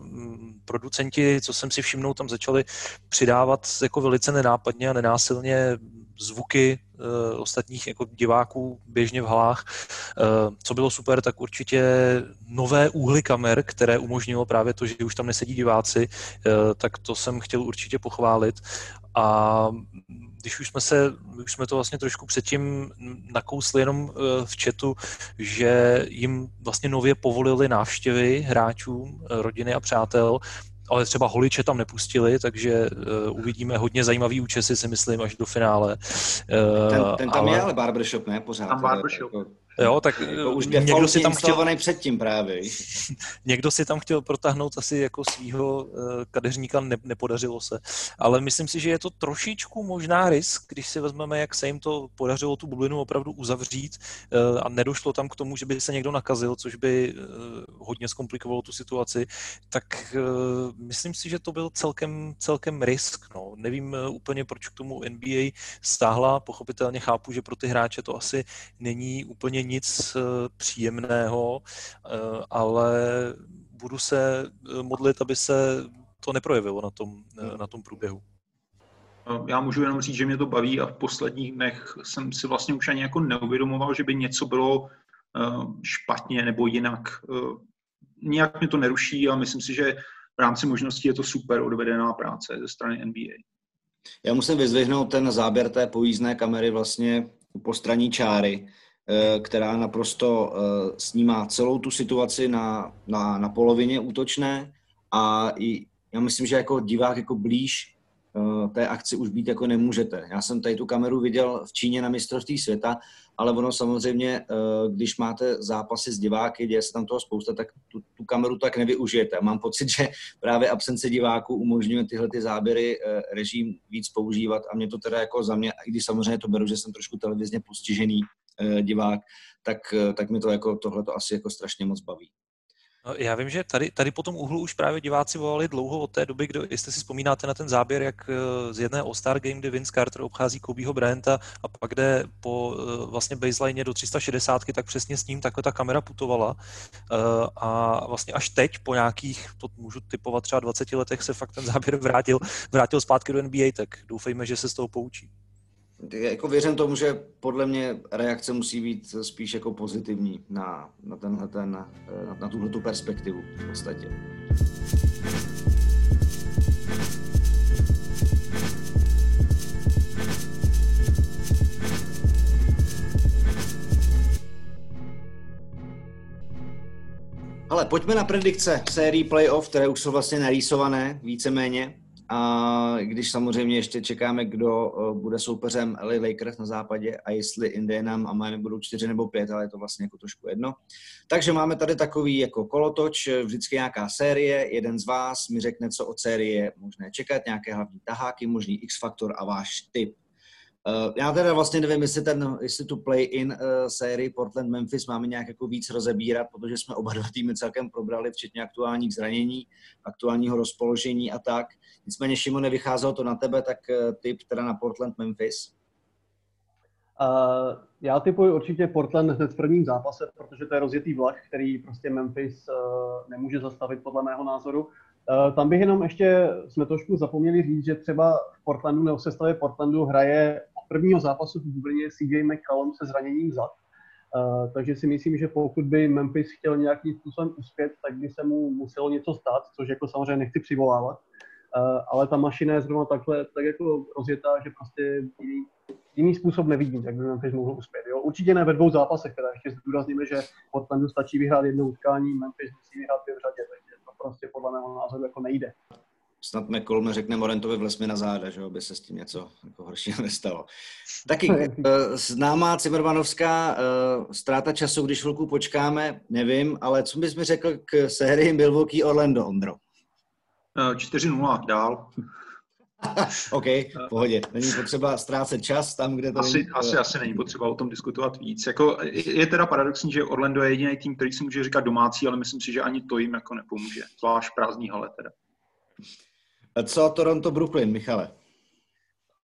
Producenti, co jsem si všimnul, tam začali přidávat jako velice nenápadně a nenásilně zvuky uh, ostatních jako diváků běžně v halách. Uh, co bylo super, tak určitě nové úhly kamer, které umožnilo právě to, že už tam nesedí diváci, uh, tak to jsem chtěl určitě pochválit. A když už jsme se, už jsme to vlastně trošku předtím nakousli jenom v chatu, že jim vlastně nově povolili návštěvy hráčům, rodiny a přátel, ale třeba holiče tam nepustili, takže uh, uvidíme hodně zajímavý účesy, si myslím, až do finále. Uh, ten, ten tam ale... je ale barbershop, ne? Pořád. Tam barbershop. Jako... Jo, tak to už někdo si tam chtěl... předtím právě. někdo si tam chtěl protáhnout asi jako svého uh, kadeřníka, ne, nepodařilo se. Ale myslím si, že je to trošičku možná risk, když si vezmeme, jak se jim to podařilo tu bublinu opravdu uzavřít uh, a nedošlo tam k tomu, že by se někdo nakazil, což by uh, hodně zkomplikovalo tu situaci, tak myslím si, že to byl celkem, celkem risk. No. Nevím úplně, proč k tomu NBA stáhla. Pochopitelně chápu, že pro ty hráče to asi není úplně nic eh, příjemného, eh, ale budu se eh, modlit, aby se to neprojevilo na tom, na tom průběhu. Já můžu jenom říct, že mě to baví a v posledních dnech jsem si vlastně už ani jako neuvědomoval, že by něco bylo špatně nebo jinak. Nijak mě to neruší a myslím si, že v rámci možností je to super odvedená práce ze strany NBA. Já musím vyzvihnout ten záběr té pojízdné kamery vlastně po postraní čáry, která naprosto eh, snímá celou tu situaci na, na, na polovině útočné a i, já myslím, že jako divák jako blíž eh, té akci už být jako nemůžete. Já jsem tady tu kameru viděl v Číně na mistrovství světa, ale ono samozřejmě, když máte zápasy s diváky, děje se tam toho spousta, tak tu, tu kameru tak nevyužijete. Mám pocit, že právě absence diváků umožňuje tyhle ty záběry režim víc používat a mě to teda jako za mě, i když samozřejmě to beru, že jsem trošku televizně postižený, Eh, divák, tak, eh, tak mi to jako tohle to asi jako strašně moc baví. No, já vím, že tady, tady po tom úhlu už právě diváci volali dlouho od té doby, kdo, jestli si vzpomínáte na ten záběr, jak eh, z jedné All-Star Game, kdy Vince Carter obchází Kobeho Bryanta a pak jde po vlastně baseline do 360, tak přesně s ním takhle ta kamera putovala. A vlastně až teď, po nějakých, to můžu typovat třeba 20 letech, se fakt ten záběr vrátil, vrátil zpátky do NBA, tak doufejme, že se z toho poučí jako věřím tomu, že podle mě reakce musí být spíš jako pozitivní na, na, tenhle, ten, eh, na, na tuhle tu perspektivu v podstatě. Ale pojďme na predikce sérií playoff, které už jsou vlastně narýsované víceméně. A když samozřejmě ještě čekáme, kdo eh, bude soupeřem LA Lakers na západě a jestli Indiana a Miami budou čtyři nebo pět, ale je to vlastně jako trošku jedno. Takže máme tady takový jako kolotoč, vždycky nějaká série, jeden z vás mi řekne, co od série možné čekat, nějaké hlavní taháky, možný X-faktor a váš tip. Uh, já teda vlastně nevím, jestli, ten, jestli tu play-in uh, sérii Portland-Memphis máme nějak jako víc rozebírat, protože jsme oba dva týmy celkem probrali, včetně aktuálních zranění, aktuálního rozpoložení a tak. Nicméně, Šimone, vycházelo to na tebe, tak uh, typ teda na Portland-Memphis. Uh, já typuji určitě Portland hned v prvním zápase, protože to je rozjetý vlak, který prostě Memphis uh, nemůže zastavit podle mého názoru. Uh, tam bych jenom ještě, jsme trošku zapomněli říct, že třeba v Portlandu nebo v sestavě Portlandu hraje prvního zápasu v Dublině CJ McCallum se zraněním zad. Uh, takže si myslím, že pokud by Memphis chtěl nějakým způsobem uspět, tak by se mu muselo něco stát, což jako samozřejmě nechci přivolávat. Uh, ale ta mašina je zrovna takhle, tak jako rozjetá, že prostě jiný, jiný způsob nevidím, jak by Memphis mohl uspět. Jo? Určitě ne ve dvou zápasech, teda ještě zdůrazníme, že Portlandu stačí vyhrát jedno utkání, Memphis musí vyhrát dvě v řadě, takže to prostě podle mého názoru jako nejde snad McCollum řekne Morentovi vlesmi na záda, že aby se s tím něco jako horšího nestalo. Taky uh, známá Cimrmanovská uh, ztráta času, když chvilku počkáme, nevím, ale co bys mi řekl k sérii Milwaukee Orlando, Ondro? Uh, 4-0, dál. OK, v pohodě. Není potřeba ztrácet čas tam, kde to asi, není... Asi, asi není potřeba o tom diskutovat víc. Jako, je teda paradoxní, že Orlando je jediný tým, který si může říkat domácí, ale myslím si, že ani to jim jako nepomůže. Zvlášť prázdní hale teda. Co Toronto Brooklyn, Michale?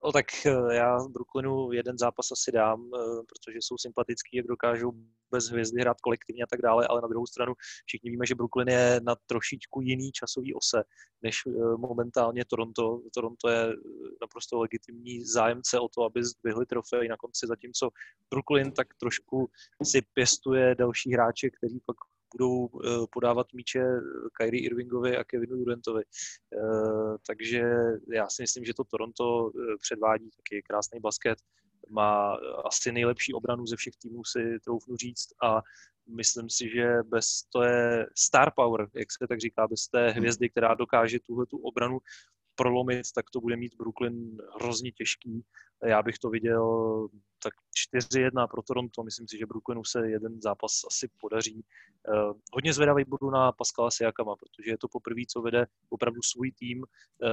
No tak eh, já Brooklynu jeden zápas asi dám, eh, protože jsou sympatický, jak dokážou bez hvězdy hrát kolektivně a tak dále, ale na druhou stranu všichni víme, že Brooklyn je na trošičku jiný časový ose než eh, momentálně Toronto. Toronto je naprosto legitimní zájemce o to, aby zdvihli trofej na konci, zatímco Brooklyn tak trošku si pěstuje další hráče, kteří pak budou eh, podávat míče Kyrie Irvingovi a Kevinu Durantovi. Eh, takže já si myslím, že to Toronto eh, předvádí. Taky krásný basket, má asi nejlepší obranu ze všech týmů, si troufnu říct, a myslím si, že bez to je star power, jak se tak říká, bez té hvězdy, která dokáže tuhle tu obranu prolomit, tak to bude mít Brooklyn hrozně těžký. Já bych to viděl tak 4-1 pro Toronto. Myslím si, že Brooklynu se jeden zápas asi podaří. Uh, hodně zvedavý budu na Pascala Siakama, protože je to poprvé, co vede opravdu svůj tým uh,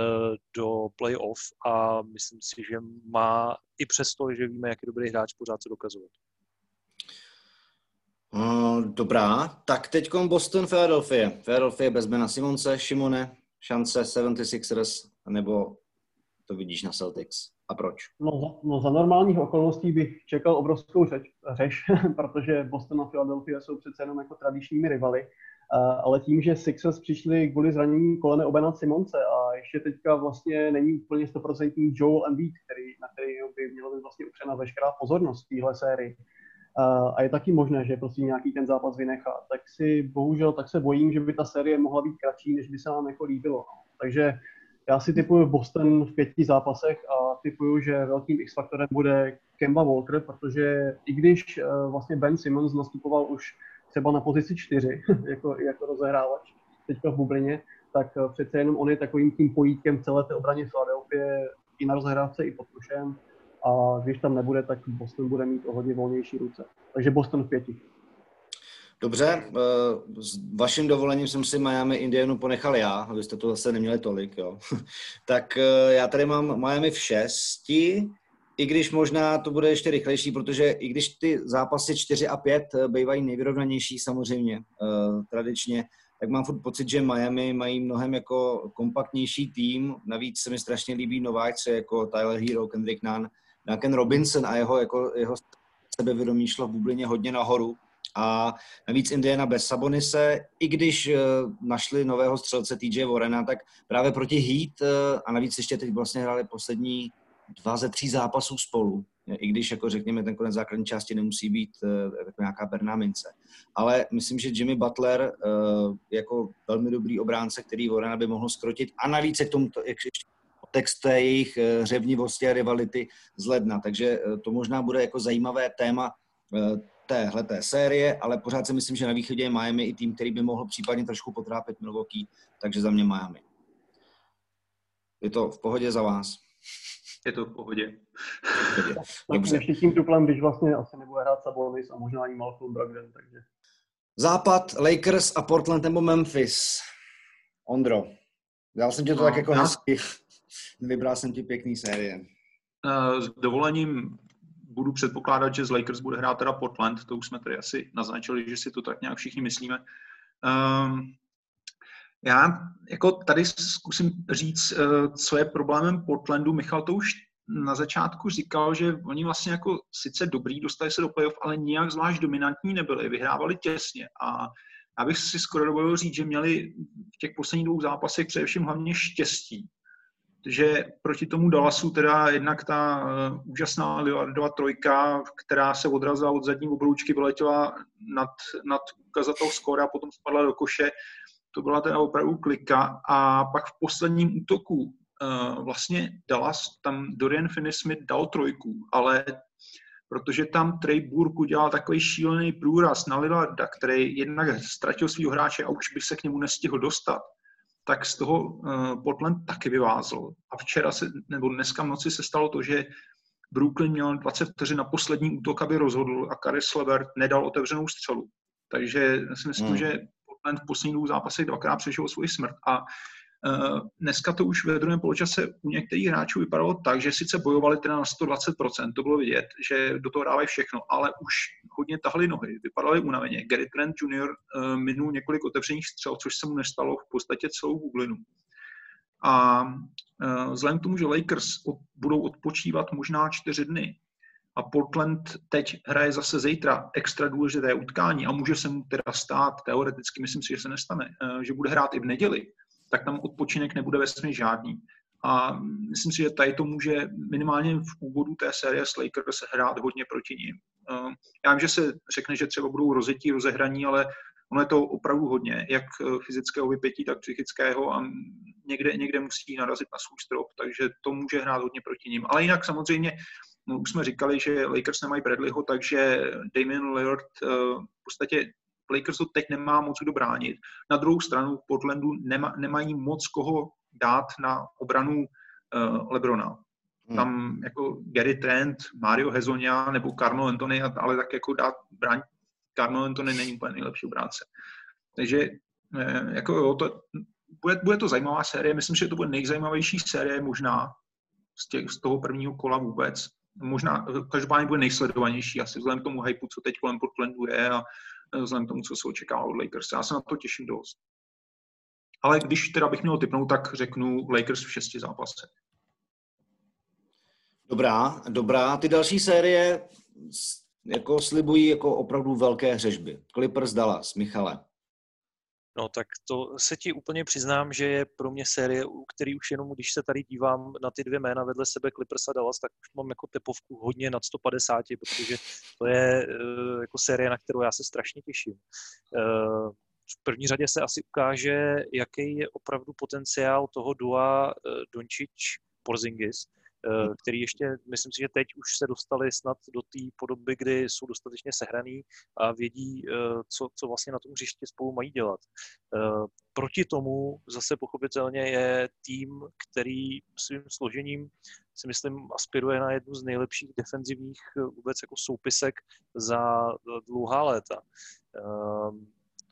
do playoff a myslím si, že má i přesto, že víme, jak je dobrý hráč, pořád se dokazovat. Uh, dobrá, tak teď Boston, Philadelphia. Philadelphia bez Bena Simonce, Šimone, šance 76ers, nebo to vidíš na Celtics? A proč? No, no za normálních okolností bych čekal obrovskou řeč, řeš, protože Boston a Philadelphia jsou přece jenom jako tradičními rivaly, ale tím, že Sixers přišli kvůli zranění kolene Obena Simonce a ještě teďka vlastně není úplně 100% Joel Embiid, který, na který by mělo být vlastně upřena veškerá pozornost v téhle sérii. A je taky možné, že prostě nějaký ten zápas vynechá. Tak si bohužel tak se bojím, že by ta série mohla být kratší, než by se nám jako líbilo. Takže já si typuju Boston v pěti zápasech a typuju, že velkým X-faktorem bude Kemba Walker, protože i když uh, vlastně Ben Simmons nastupoval už třeba na pozici čtyři jako, jako rozehrávač teďka v bublině, tak uh, přece jenom on je takovým tím pojítkem celé té obraně Philadelphia i na rozehrávce, i pod tušem. A když tam nebude, tak Boston bude mít o hodně volnější ruce. Takže Boston v pěti. Dobře, eh, s vaším dovolením jsem si Miami Indianu ponechal já, abyste to zase neměli tolik, jo. tak eh, já tady mám Miami v šesti, i když možná to bude ještě rychlejší, protože i když ty zápasy 4 a 5 eh, bývají nejvyrovnanější samozřejmě tradičně, tak mám furt pocit, že Miami mají mnohem jako kompaktnější tým. Navíc se mi strašně líbí nováčci jako Tyler Hero, Kendrick Nunn, Duncan Robinson a jeho, jako, jeho sebevědomí šlo v bublině hodně nahoru a navíc Indiana bez Sabonise, i když uh, našli nového střelce TJ Warrena, tak právě proti Heat uh, a navíc ještě teď vlastně hráli poslední dva ze tří zápasů spolu. I když, jako řekněme, ten konec základní části nemusí být uh, jako nějaká berná mince. Ale myslím, že Jimmy Butler jako velmi dobrý obránce, který Warrena by mohl skrotit a navíc je k tomu to, ještě text té jejich hřevnivosti a rivality z ledna. Takže to možná bude jako zajímavé téma téhleté série, ale pořád si myslím, že na východě je Miami i tým, který by mohl případně trošku potrápit Milwaukee, takže za mě Miami. Je to v pohodě za vás? Je to v pohodě. Dobře. Ještě tím tuplem, když vlastně asi nebude hrát Sabonis a možná ani Malcolm Brogdon, takže... Západ, Lakers a Portland nebo Memphis. Ondro, dal jsem tě to no, tak jako já... hezky. Vybral jsem ti pěkný série. Uh, s dovolením budu předpokládat, že z Lakers bude hrát teda Portland, to už jsme tady asi naznačili, že si to tak nějak všichni myslíme. Um, já jako tady zkusím říct, uh, co je problémem Portlandu. Michal to už na začátku říkal, že oni vlastně jako sice dobrý, dostali se do playoff, ale nijak zvlášť dominantní nebyli, vyhrávali těsně a já bych si skoro dovolil říct, že měli v těch posledních dvou zápasech především hlavně štěstí, že proti tomu Dallasu teda jednak ta uh, úžasná Lillardova trojka, která se odrazila od zadní obroučky, vyletěla nad, nad ukazatel skóre a potom spadla do koše, to byla teda opravdu klika. A pak v posledním útoku uh, vlastně Dallas, tam Dorian Finney-Smith dal trojku, ale protože tam Trey Burke udělal takový šílený průraz na Lillarda, který jednak ztratil svého hráče a už by se k němu nestihl dostat, tak z toho uh, Portland taky vyvázl. A včera se, nebo dneska v noci se stalo to, že Brooklyn měl 20 vteřin na poslední útok, aby rozhodl a Karis Levert nedal otevřenou střelu. Takže si myslím, hmm. že Portland v posledních dvou zápasech dvakrát přežil svůj smrt. A dneska to už ve druhém poločase u některých hráčů vypadalo tak, že sice bojovali teda na 120%, to bylo vidět, že do toho dávají všechno, ale už hodně tahli nohy, vypadali unaveně. Gary Trent Jr. Uh, minul několik otevřených střel, což se mu nestalo v podstatě celou bublinu. A uh, vzhledem k tomu, že Lakers budou odpočívat možná čtyři dny, a Portland teď hraje zase zítra extra důležité utkání a může se mu teda stát, teoreticky myslím si, že se nestane, že bude hrát i v neděli, tak tam odpočinek nebude ve žádný. A myslím si, že tady to může minimálně v úvodu té série s Lakers hrát hodně proti ním. Eh, já vím, že se řekne, že třeba budou rozetí, rozehraní, ale ono je to opravdu hodně, jak fyzického vypětí, tak psychického a někde, někde musí narazit na svůj strop, takže to může hrát hodně proti ním. Ale jinak samozřejmě, no, už jsme říkali, že Lakers nemají Bradleyho, takže Damian Lillard eh, v podstatě Lakersu teď nemá moc kdo bránit. Na druhou stranu Portlandu nema, nemají moc koho dát na obranu uh, Lebrona. Hmm. Tam jako Gary Trent, Mario Hezonia nebo Carlo Anthony, ale tak jako dát bránit Carlo Anthony není úplně nejlepší obránce. Takže uh, jako jo, to, bude, bude to zajímavá série, myslím, že to bude nejzajímavější série možná z, těch, z toho prvního kola vůbec. Možná, každopádně bude nejsledovanější asi vzhledem k tomu hypu, co teď kolem Portlandu je a vzhledem k tomu, co se očekávalo od Lakers. Já se na to těším dost. Ale když teda bych měl typnout, tak řeknu Lakers v šesti zápasech. Dobrá, dobrá. Ty další série jako slibují jako opravdu velké hřežby. Clippers Dallas, Michale. No tak to se ti úplně přiznám, že je pro mě série, u který už jenom, když se tady dívám na ty dvě jména vedle sebe, Clippers a Dallas, tak už mám jako tepovku hodně nad 150, protože to je uh, jako série, na kterou já se strašně těším. Uh, v první řadě se asi ukáže, jaký je opravdu potenciál toho dua uh, Dončič-Porzingis, Eh, který ještě, myslím si, že teď už se dostali snad do té podoby, kdy jsou dostatečně sehraný a vědí, eh, co, co vlastně na tom hřišti spolu mají dělat. Eh, proti tomu zase pochopitelně je tým, který svým složením si myslím aspiruje na jednu z nejlepších defenzivních vůbec jako soupisek za dlouhá léta.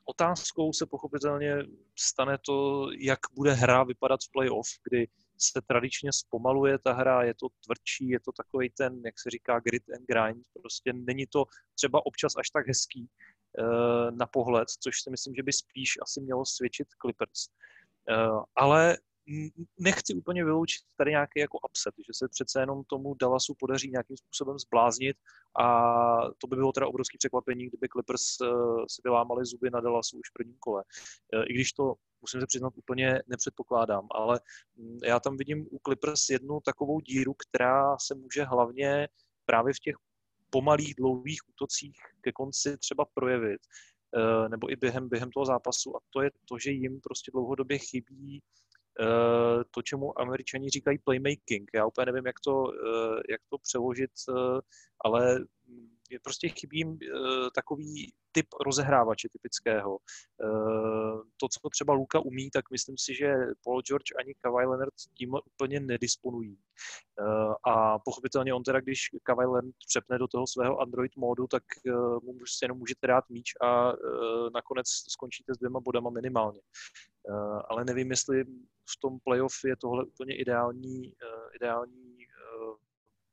Otázkou se pochopitelně stane to, jak bude hra vypadat v playoff, kdy se tradičně zpomaluje ta hra, je to tvrdší, je to takový ten, jak se říká, grit and grind, prostě není to třeba občas až tak hezký uh, na pohled, což si myslím, že by spíš asi mělo svědčit Clippers. Uh, ale nechci úplně vyloučit tady nějaký jako upset, že se přece jenom tomu Dallasu podaří nějakým způsobem zbláznit a to by bylo teda obrovské překvapení, kdyby Clippers uh, si vylámali zuby na Dallasu už v prvním kole. I když to musím se přiznat, úplně nepředpokládám, ale mm, já tam vidím u Clippers jednu takovou díru, která se může hlavně právě v těch pomalých, dlouhých útocích ke konci třeba projevit, eh, nebo i během, během toho zápasu. A to je to, že jim prostě dlouhodobě chybí eh, to, čemu američani říkají playmaking. Já úplně nevím, jak to, eh, jak to přeložit, ale mě prostě chybí uh, takový typ rozehrávače typického. Uh, to, co třeba Luka umí, tak myslím si, že Paul George ani Kawhi Leonard tím úplně nedisponují. Uh, a pochopitelně on teda, když Kawhi Leonard přepne do toho svého Android módu, tak mu prostě jenom můžete dát míč a nakonec skončíte s dvěma bodama minimálně. Ale nevím, jestli v tom playoff je tohle úplně ideální, ideální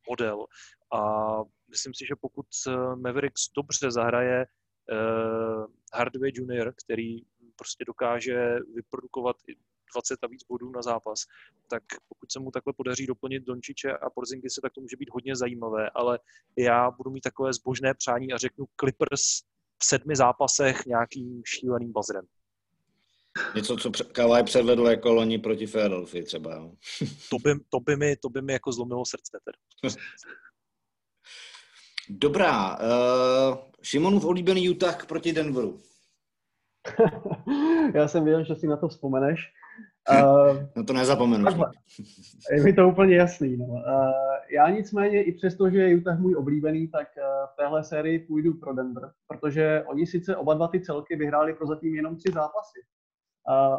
model. A myslím si, že pokud Mavericks dobře zahraje uh, Hardaway Junior, který prostě dokáže vyprodukovat 20 a víc bodů na zápas, tak pokud se mu takhle podaří doplnit Dončiče a se, tak to může být hodně zajímavé, ale já budu mít takové zbožné přání a řeknu Clippers v sedmi zápasech nějakým šíleným bazrem. Něco, co Kawhi předvedl jako loni proti Philadelphia třeba. Jo. to, by, to, by mi, to by mi jako zlomilo srdce. Teda. Dobrá. Uh, Šimonův oblíbený Utah proti Denveru. Já jsem věděl, že si na to vzpomeneš. Uh, no to nezapomenu. Takhle. Je mi to úplně jasný. No. Uh, já nicméně, i přesto, že je Utah můj oblíbený, tak uh, v téhle sérii půjdu pro Denver, protože oni sice oba dva ty celky vyhráli prozatím jenom tři zápasy.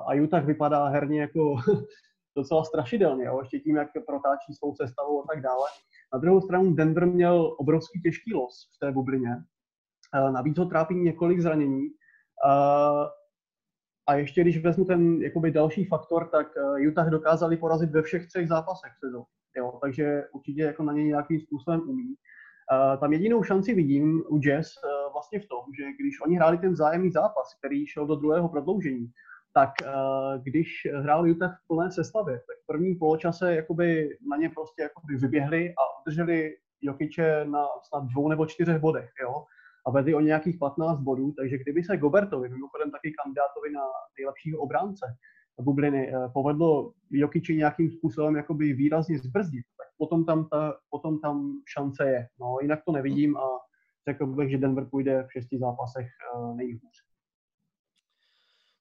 A Utah vypadá herně jako docela strašidelně, jo? ještě tím, jak protáčí svou sestavu a tak dále. Na druhou stranu Denver měl obrovský těžký los v té bublině. Navíc ho trápí několik zranění. A ještě když vezmu ten jakoby další faktor, tak eh, Utah dokázali porazit ve všech třech zápasech. Jo, takže určitě jako na něj nějakým způsobem umí. Tam jedinou šanci vidím u Jazz uh, vlastně v tom, že když oni hráli ten vzájemný zápas, který šel do druhého prodloužení, tak uh, když hrál Utah v plné sestavě, tak v prvním poločase jakoby na ně prostě jakoby vyběhli a udrželi Jokiče na snad dvou nebo čtyřech bodech. Jo? a vedli o nějakých 15 bodů, takže kdyby se Gobertovi, mimochodem taky kandidátovi na nejlepšího obránce bubliny, eh, povedlo Jokiči nějakým způsobem jakoby výrazně zbrzdit, tak potom tam, ta, potom tam šance je. No, jinak to nevidím a řekl bych, že Denver půjde v šesti zápasech eh, nejhůř.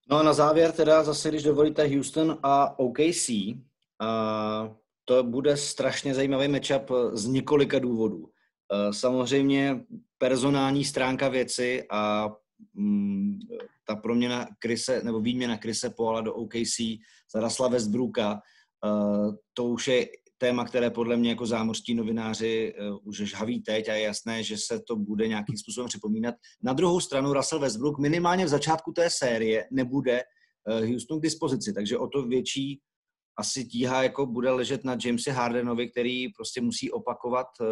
No a na závěr teda zase, když dovolíte Houston a OKC, a to bude strašně zajímavý matchup z několika důvodů. Eh, samozřejmě personální stránka věci a mm, ta proměna Krise, nebo výměna Krise Paula do OKC za Rasla Westbrooka, uh, to už je téma, které podle mě jako zámořští novináři uh, už žhaví teď a je jasné, že se to bude nějakým způsobem připomínat. Na druhou stranu Russell Westbrook minimálně v začátku té série nebude uh, Houston k dispozici, takže o to větší asi tíha jako bude ležet na Jamesi Hardenovi, který prostě musí opakovat uh,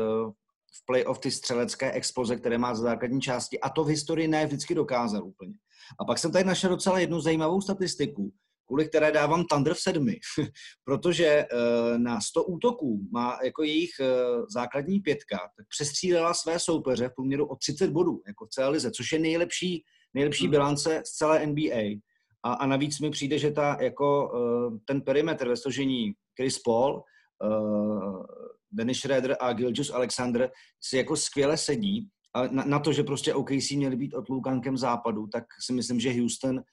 v playoff ty střelecké exploze, které má z základní části. A to v historii ne vždycky dokázal úplně. A pak jsem tady našel docela jednu zajímavou statistiku, kvůli které dávám Thunder v sedmi, protože uh, na 100 útoků má jako jejich uh, základní pětka, tak přestřílela své soupeře v průměru o 30 bodů, jako v celé lize, což je nejlepší, nejlepší hmm. bilance z celé NBA. A, a navíc mi přijde, že ta, jako, uh, ten perimetr ve složení Chris Paul, Dennis Schroeder a Gilgius Alexander si jako skvěle sedí. A na, na to, že prostě OKC měli být odloukankem západu, tak si myslím, že Houston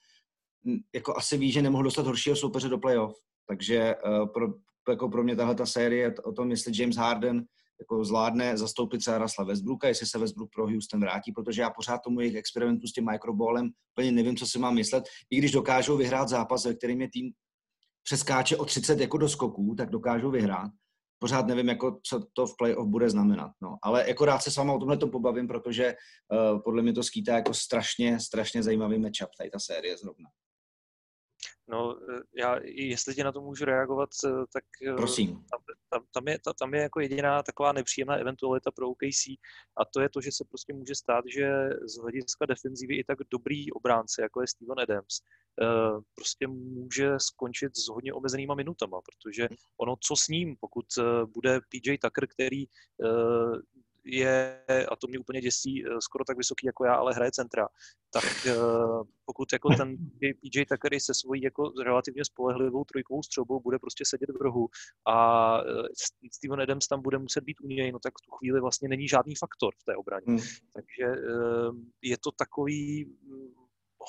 jako asi ví, že nemohl dostat horšího soupeře do playoff. Takže uh, pro, jako pro mě tahle ta série o tom, jestli James Harden jako zvládne zastoupit se Rasla Westbrooka, jestli se Westbrook pro Houston vrátí, protože já pořád tomu jejich experimentu s tím microballem úplně nevím, co si mám myslet. I když dokážou vyhrát zápas, ve kterým je tým přeskáče o 30 jako do skoků, tak dokážou vyhrát pořád nevím, jako, co to v playoff bude znamenat. No. Ale jako rád se s váma o tomhle to pobavím, protože uh, podle mě to skýtá jako strašně, strašně zajímavý matchup tady ta série zrovna. No, eh, já, jestli tě na to můžu reagovat, eh, tak Prosím. Tam, tam, tam, je, tam je jako jediná taková nepříjemná eventualita pro OKC a to je to, že se prostě může stát, že z hlediska defenzívy i tak dobrý obránce, jako je Steven Adams, Eh, prostě může skončit s hodně omezenýma minutama, protože ono, co s ním, pokud eh, bude PJ Tucker, který eh, je, a to mě úplně děsí, skoro tak vysoký jako já, ale hraje centra, tak pokud jako ten PJ Tucker se svojí jako relativně spolehlivou trojkovou střelbou bude prostě sedět v rohu a Steven Adams tam bude muset být u něj, no tak v tu chvíli vlastně není žádný faktor v té obraně. Hmm. Takže je to takový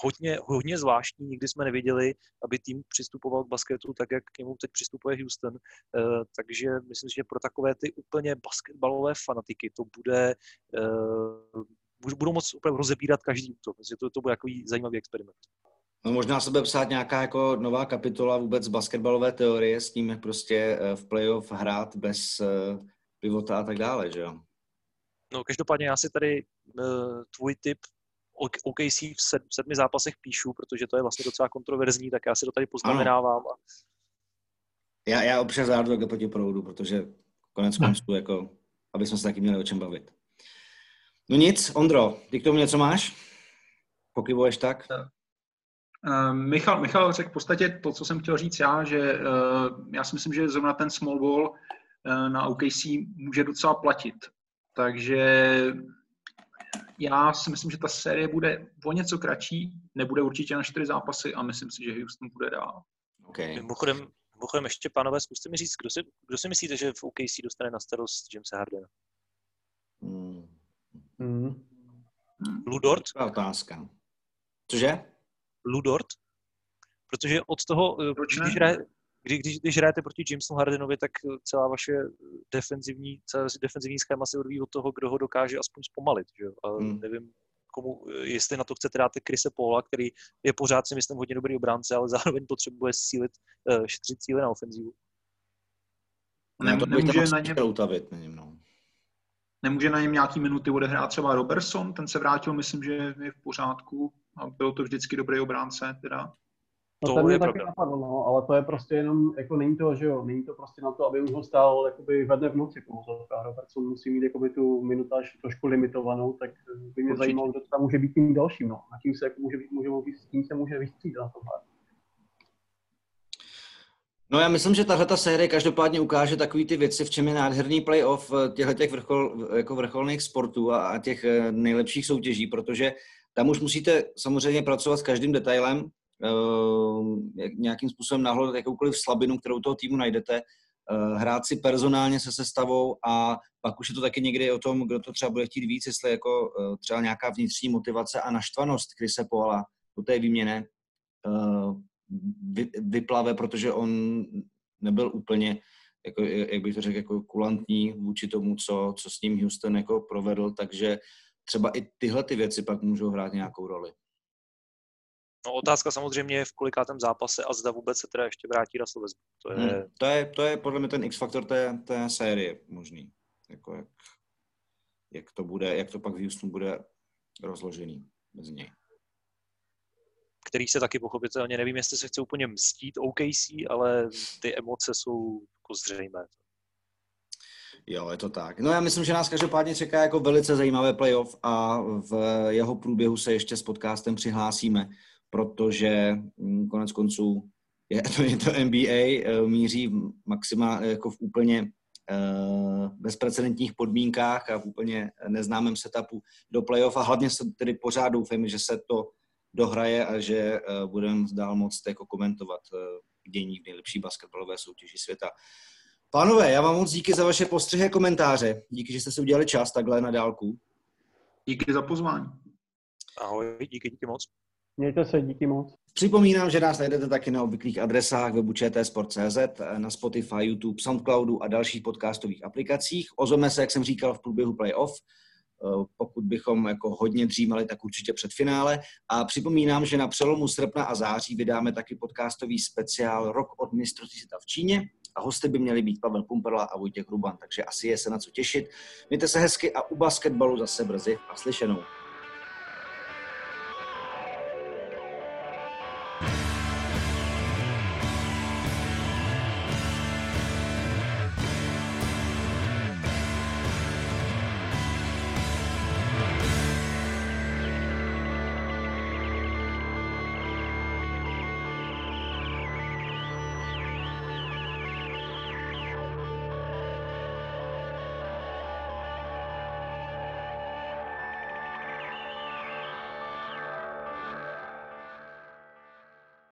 hodně, hodně zvláštní. Nikdy jsme neviděli, aby tým přistupoval k basketu tak, jak k němu teď přistupuje Houston. Uh, takže myslím, že pro takové ty úplně basketbalové fanatiky to bude uh, budou moc úplně rozebírat každý útok. Myslím, to, to bude takový zajímavý experiment. No možná se bude psát nějaká jako nová kapitola vůbec basketbalové teorie s tím, jak prostě v playoff hrát bez pivota a tak dále, že jo? No každopádně já si tady tvůj tip OKC v sedmi zápasech píšu, protože to je vlastně docela kontroverzní, tak já si to tady poznamenávám. A... Já, já občas jdu proti proudu, protože konec konců, jako, aby jsme se taky měli o čem bavit. No nic, Ondro, ty k tomu něco máš? Pokyvuješ tak? Uh, Michal, Michal řekl v podstatě to, co jsem chtěl říct já, že uh, já si myslím, že zrovna ten small ball uh, na OKC může docela platit. Takže já si myslím, že ta série bude o něco kratší, nebude určitě na čtyři zápasy a myslím si, že Houston bude dál. Okay. Mimochodem, mimochodem ještě, pánové, zkuste mi říct, kdo si, kdo si myslíte, že v OKC dostane na starost Jamesa Hardena? Hmm. Hmm. Ludort? otázka. Cože? Ludort? Protože od toho, když, hraje, kdy, když, když hrajete proti Jamesu Hardenovi, tak celá vaše defenzivní, celá defenzivní schéma se odvíjí od toho, kdo ho dokáže aspoň zpomalit. Že? A hmm. nevím, komu, jestli na to chcete dát Krise Paula, který je pořád si myslím hodně dobrý obránce, ale zároveň potřebuje sílit, uh, šetřit cíle na ofenzivu. Ne, to nemůže na něm, utavit, na něm no. nemůže na něm nějaký minuty odehrát třeba Robertson, ten se vrátil, myslím, že je v pořádku a byl to vždycky dobrý obránce teda. No to ten mě taky napadl, no, ale to je prostě jenom, jako není to, že jo, není to prostě na to, aby už ho stál jakoby ve dne v noci, a Robertson musí mít jakoby tu minutáž trošku limitovanou, tak by mě Určitě. zajímalo, kdo tam může být tím dalším, no, a tím se jako může, může, může, tím se může vystřídat na tomhle. No já myslím, že tahle ta série každopádně ukáže takové ty věci, v čem je nádherný playoff těchto těch vrchol, jako vrcholných sportů a, a těch eh, nejlepších soutěží, protože tam už musíte samozřejmě pracovat s každým detailem, nějakým způsobem nahledat jakoukoliv slabinu, kterou toho týmu najdete, eh, hrát si personálně se sestavou a pak už je to taky někdy o tom, kdo to třeba bude chtít víc, jestli jako eh, třeba nějaká vnitřní motivace a naštvanost Krise Poala po té výměně eh, vyplave, protože on nebyl úplně, jako, jak bych to řekl, jako kulantní vůči tomu, co, co s ním Houston jako provedl, takže třeba i tyhle ty věci pak můžou hrát nějakou roli. No otázka samozřejmě je v kolikátém zápase a zda vůbec se teda ještě vrátí Russell Westbrook. To je... Hmm, to je, to je podle mě ten X-faktor té, té série možný. Jako jak, jak, to bude, jak to pak v Houstonu bude rozložený bez něj. Který se taky pochopitelně, nevím, jestli se chce úplně mstít OKC, ale ty emoce jsou jako zřejmé. Jo, je to tak. No já myslím, že nás každopádně čeká jako velice zajímavé playoff a v jeho průběhu se ještě s podcastem přihlásíme protože mm, konec konců je to, je to NBA, eh, míří maximálně jako v úplně uh, bezprecedentních podmínkách a v úplně neznámém setupu do playoff a hlavně se tedy pořád doufám, že se to dohraje a že budeme dál moc jako komentovat dění v nejlepší basketbalové soutěži světa. Pánové, já vám moc díky za vaše postřehy a komentáře. Díky, že jste si udělali čas takhle na dálku. Díky za pozvání. Ahoj, díky, díky moc. Mějte se, díky moc. Připomínám, že nás najdete taky na obvyklých adresách webu čtsport.cz, na Spotify, YouTube, Soundcloudu a dalších podcastových aplikacích. Ozveme se, jak jsem říkal, v průběhu playoff. Eh, pokud bychom jako hodně dřímali, tak určitě před finále. A připomínám, že na přelomu srpna a září vydáme taky podcastový speciál Rok od mistrovství světa v Číně. A hosty by měli být Pavel Pumperla a Vojtěch Ruban, takže asi je se na co těšit. Mějte se hezky a u basketbalu zase brzy a slyšenou.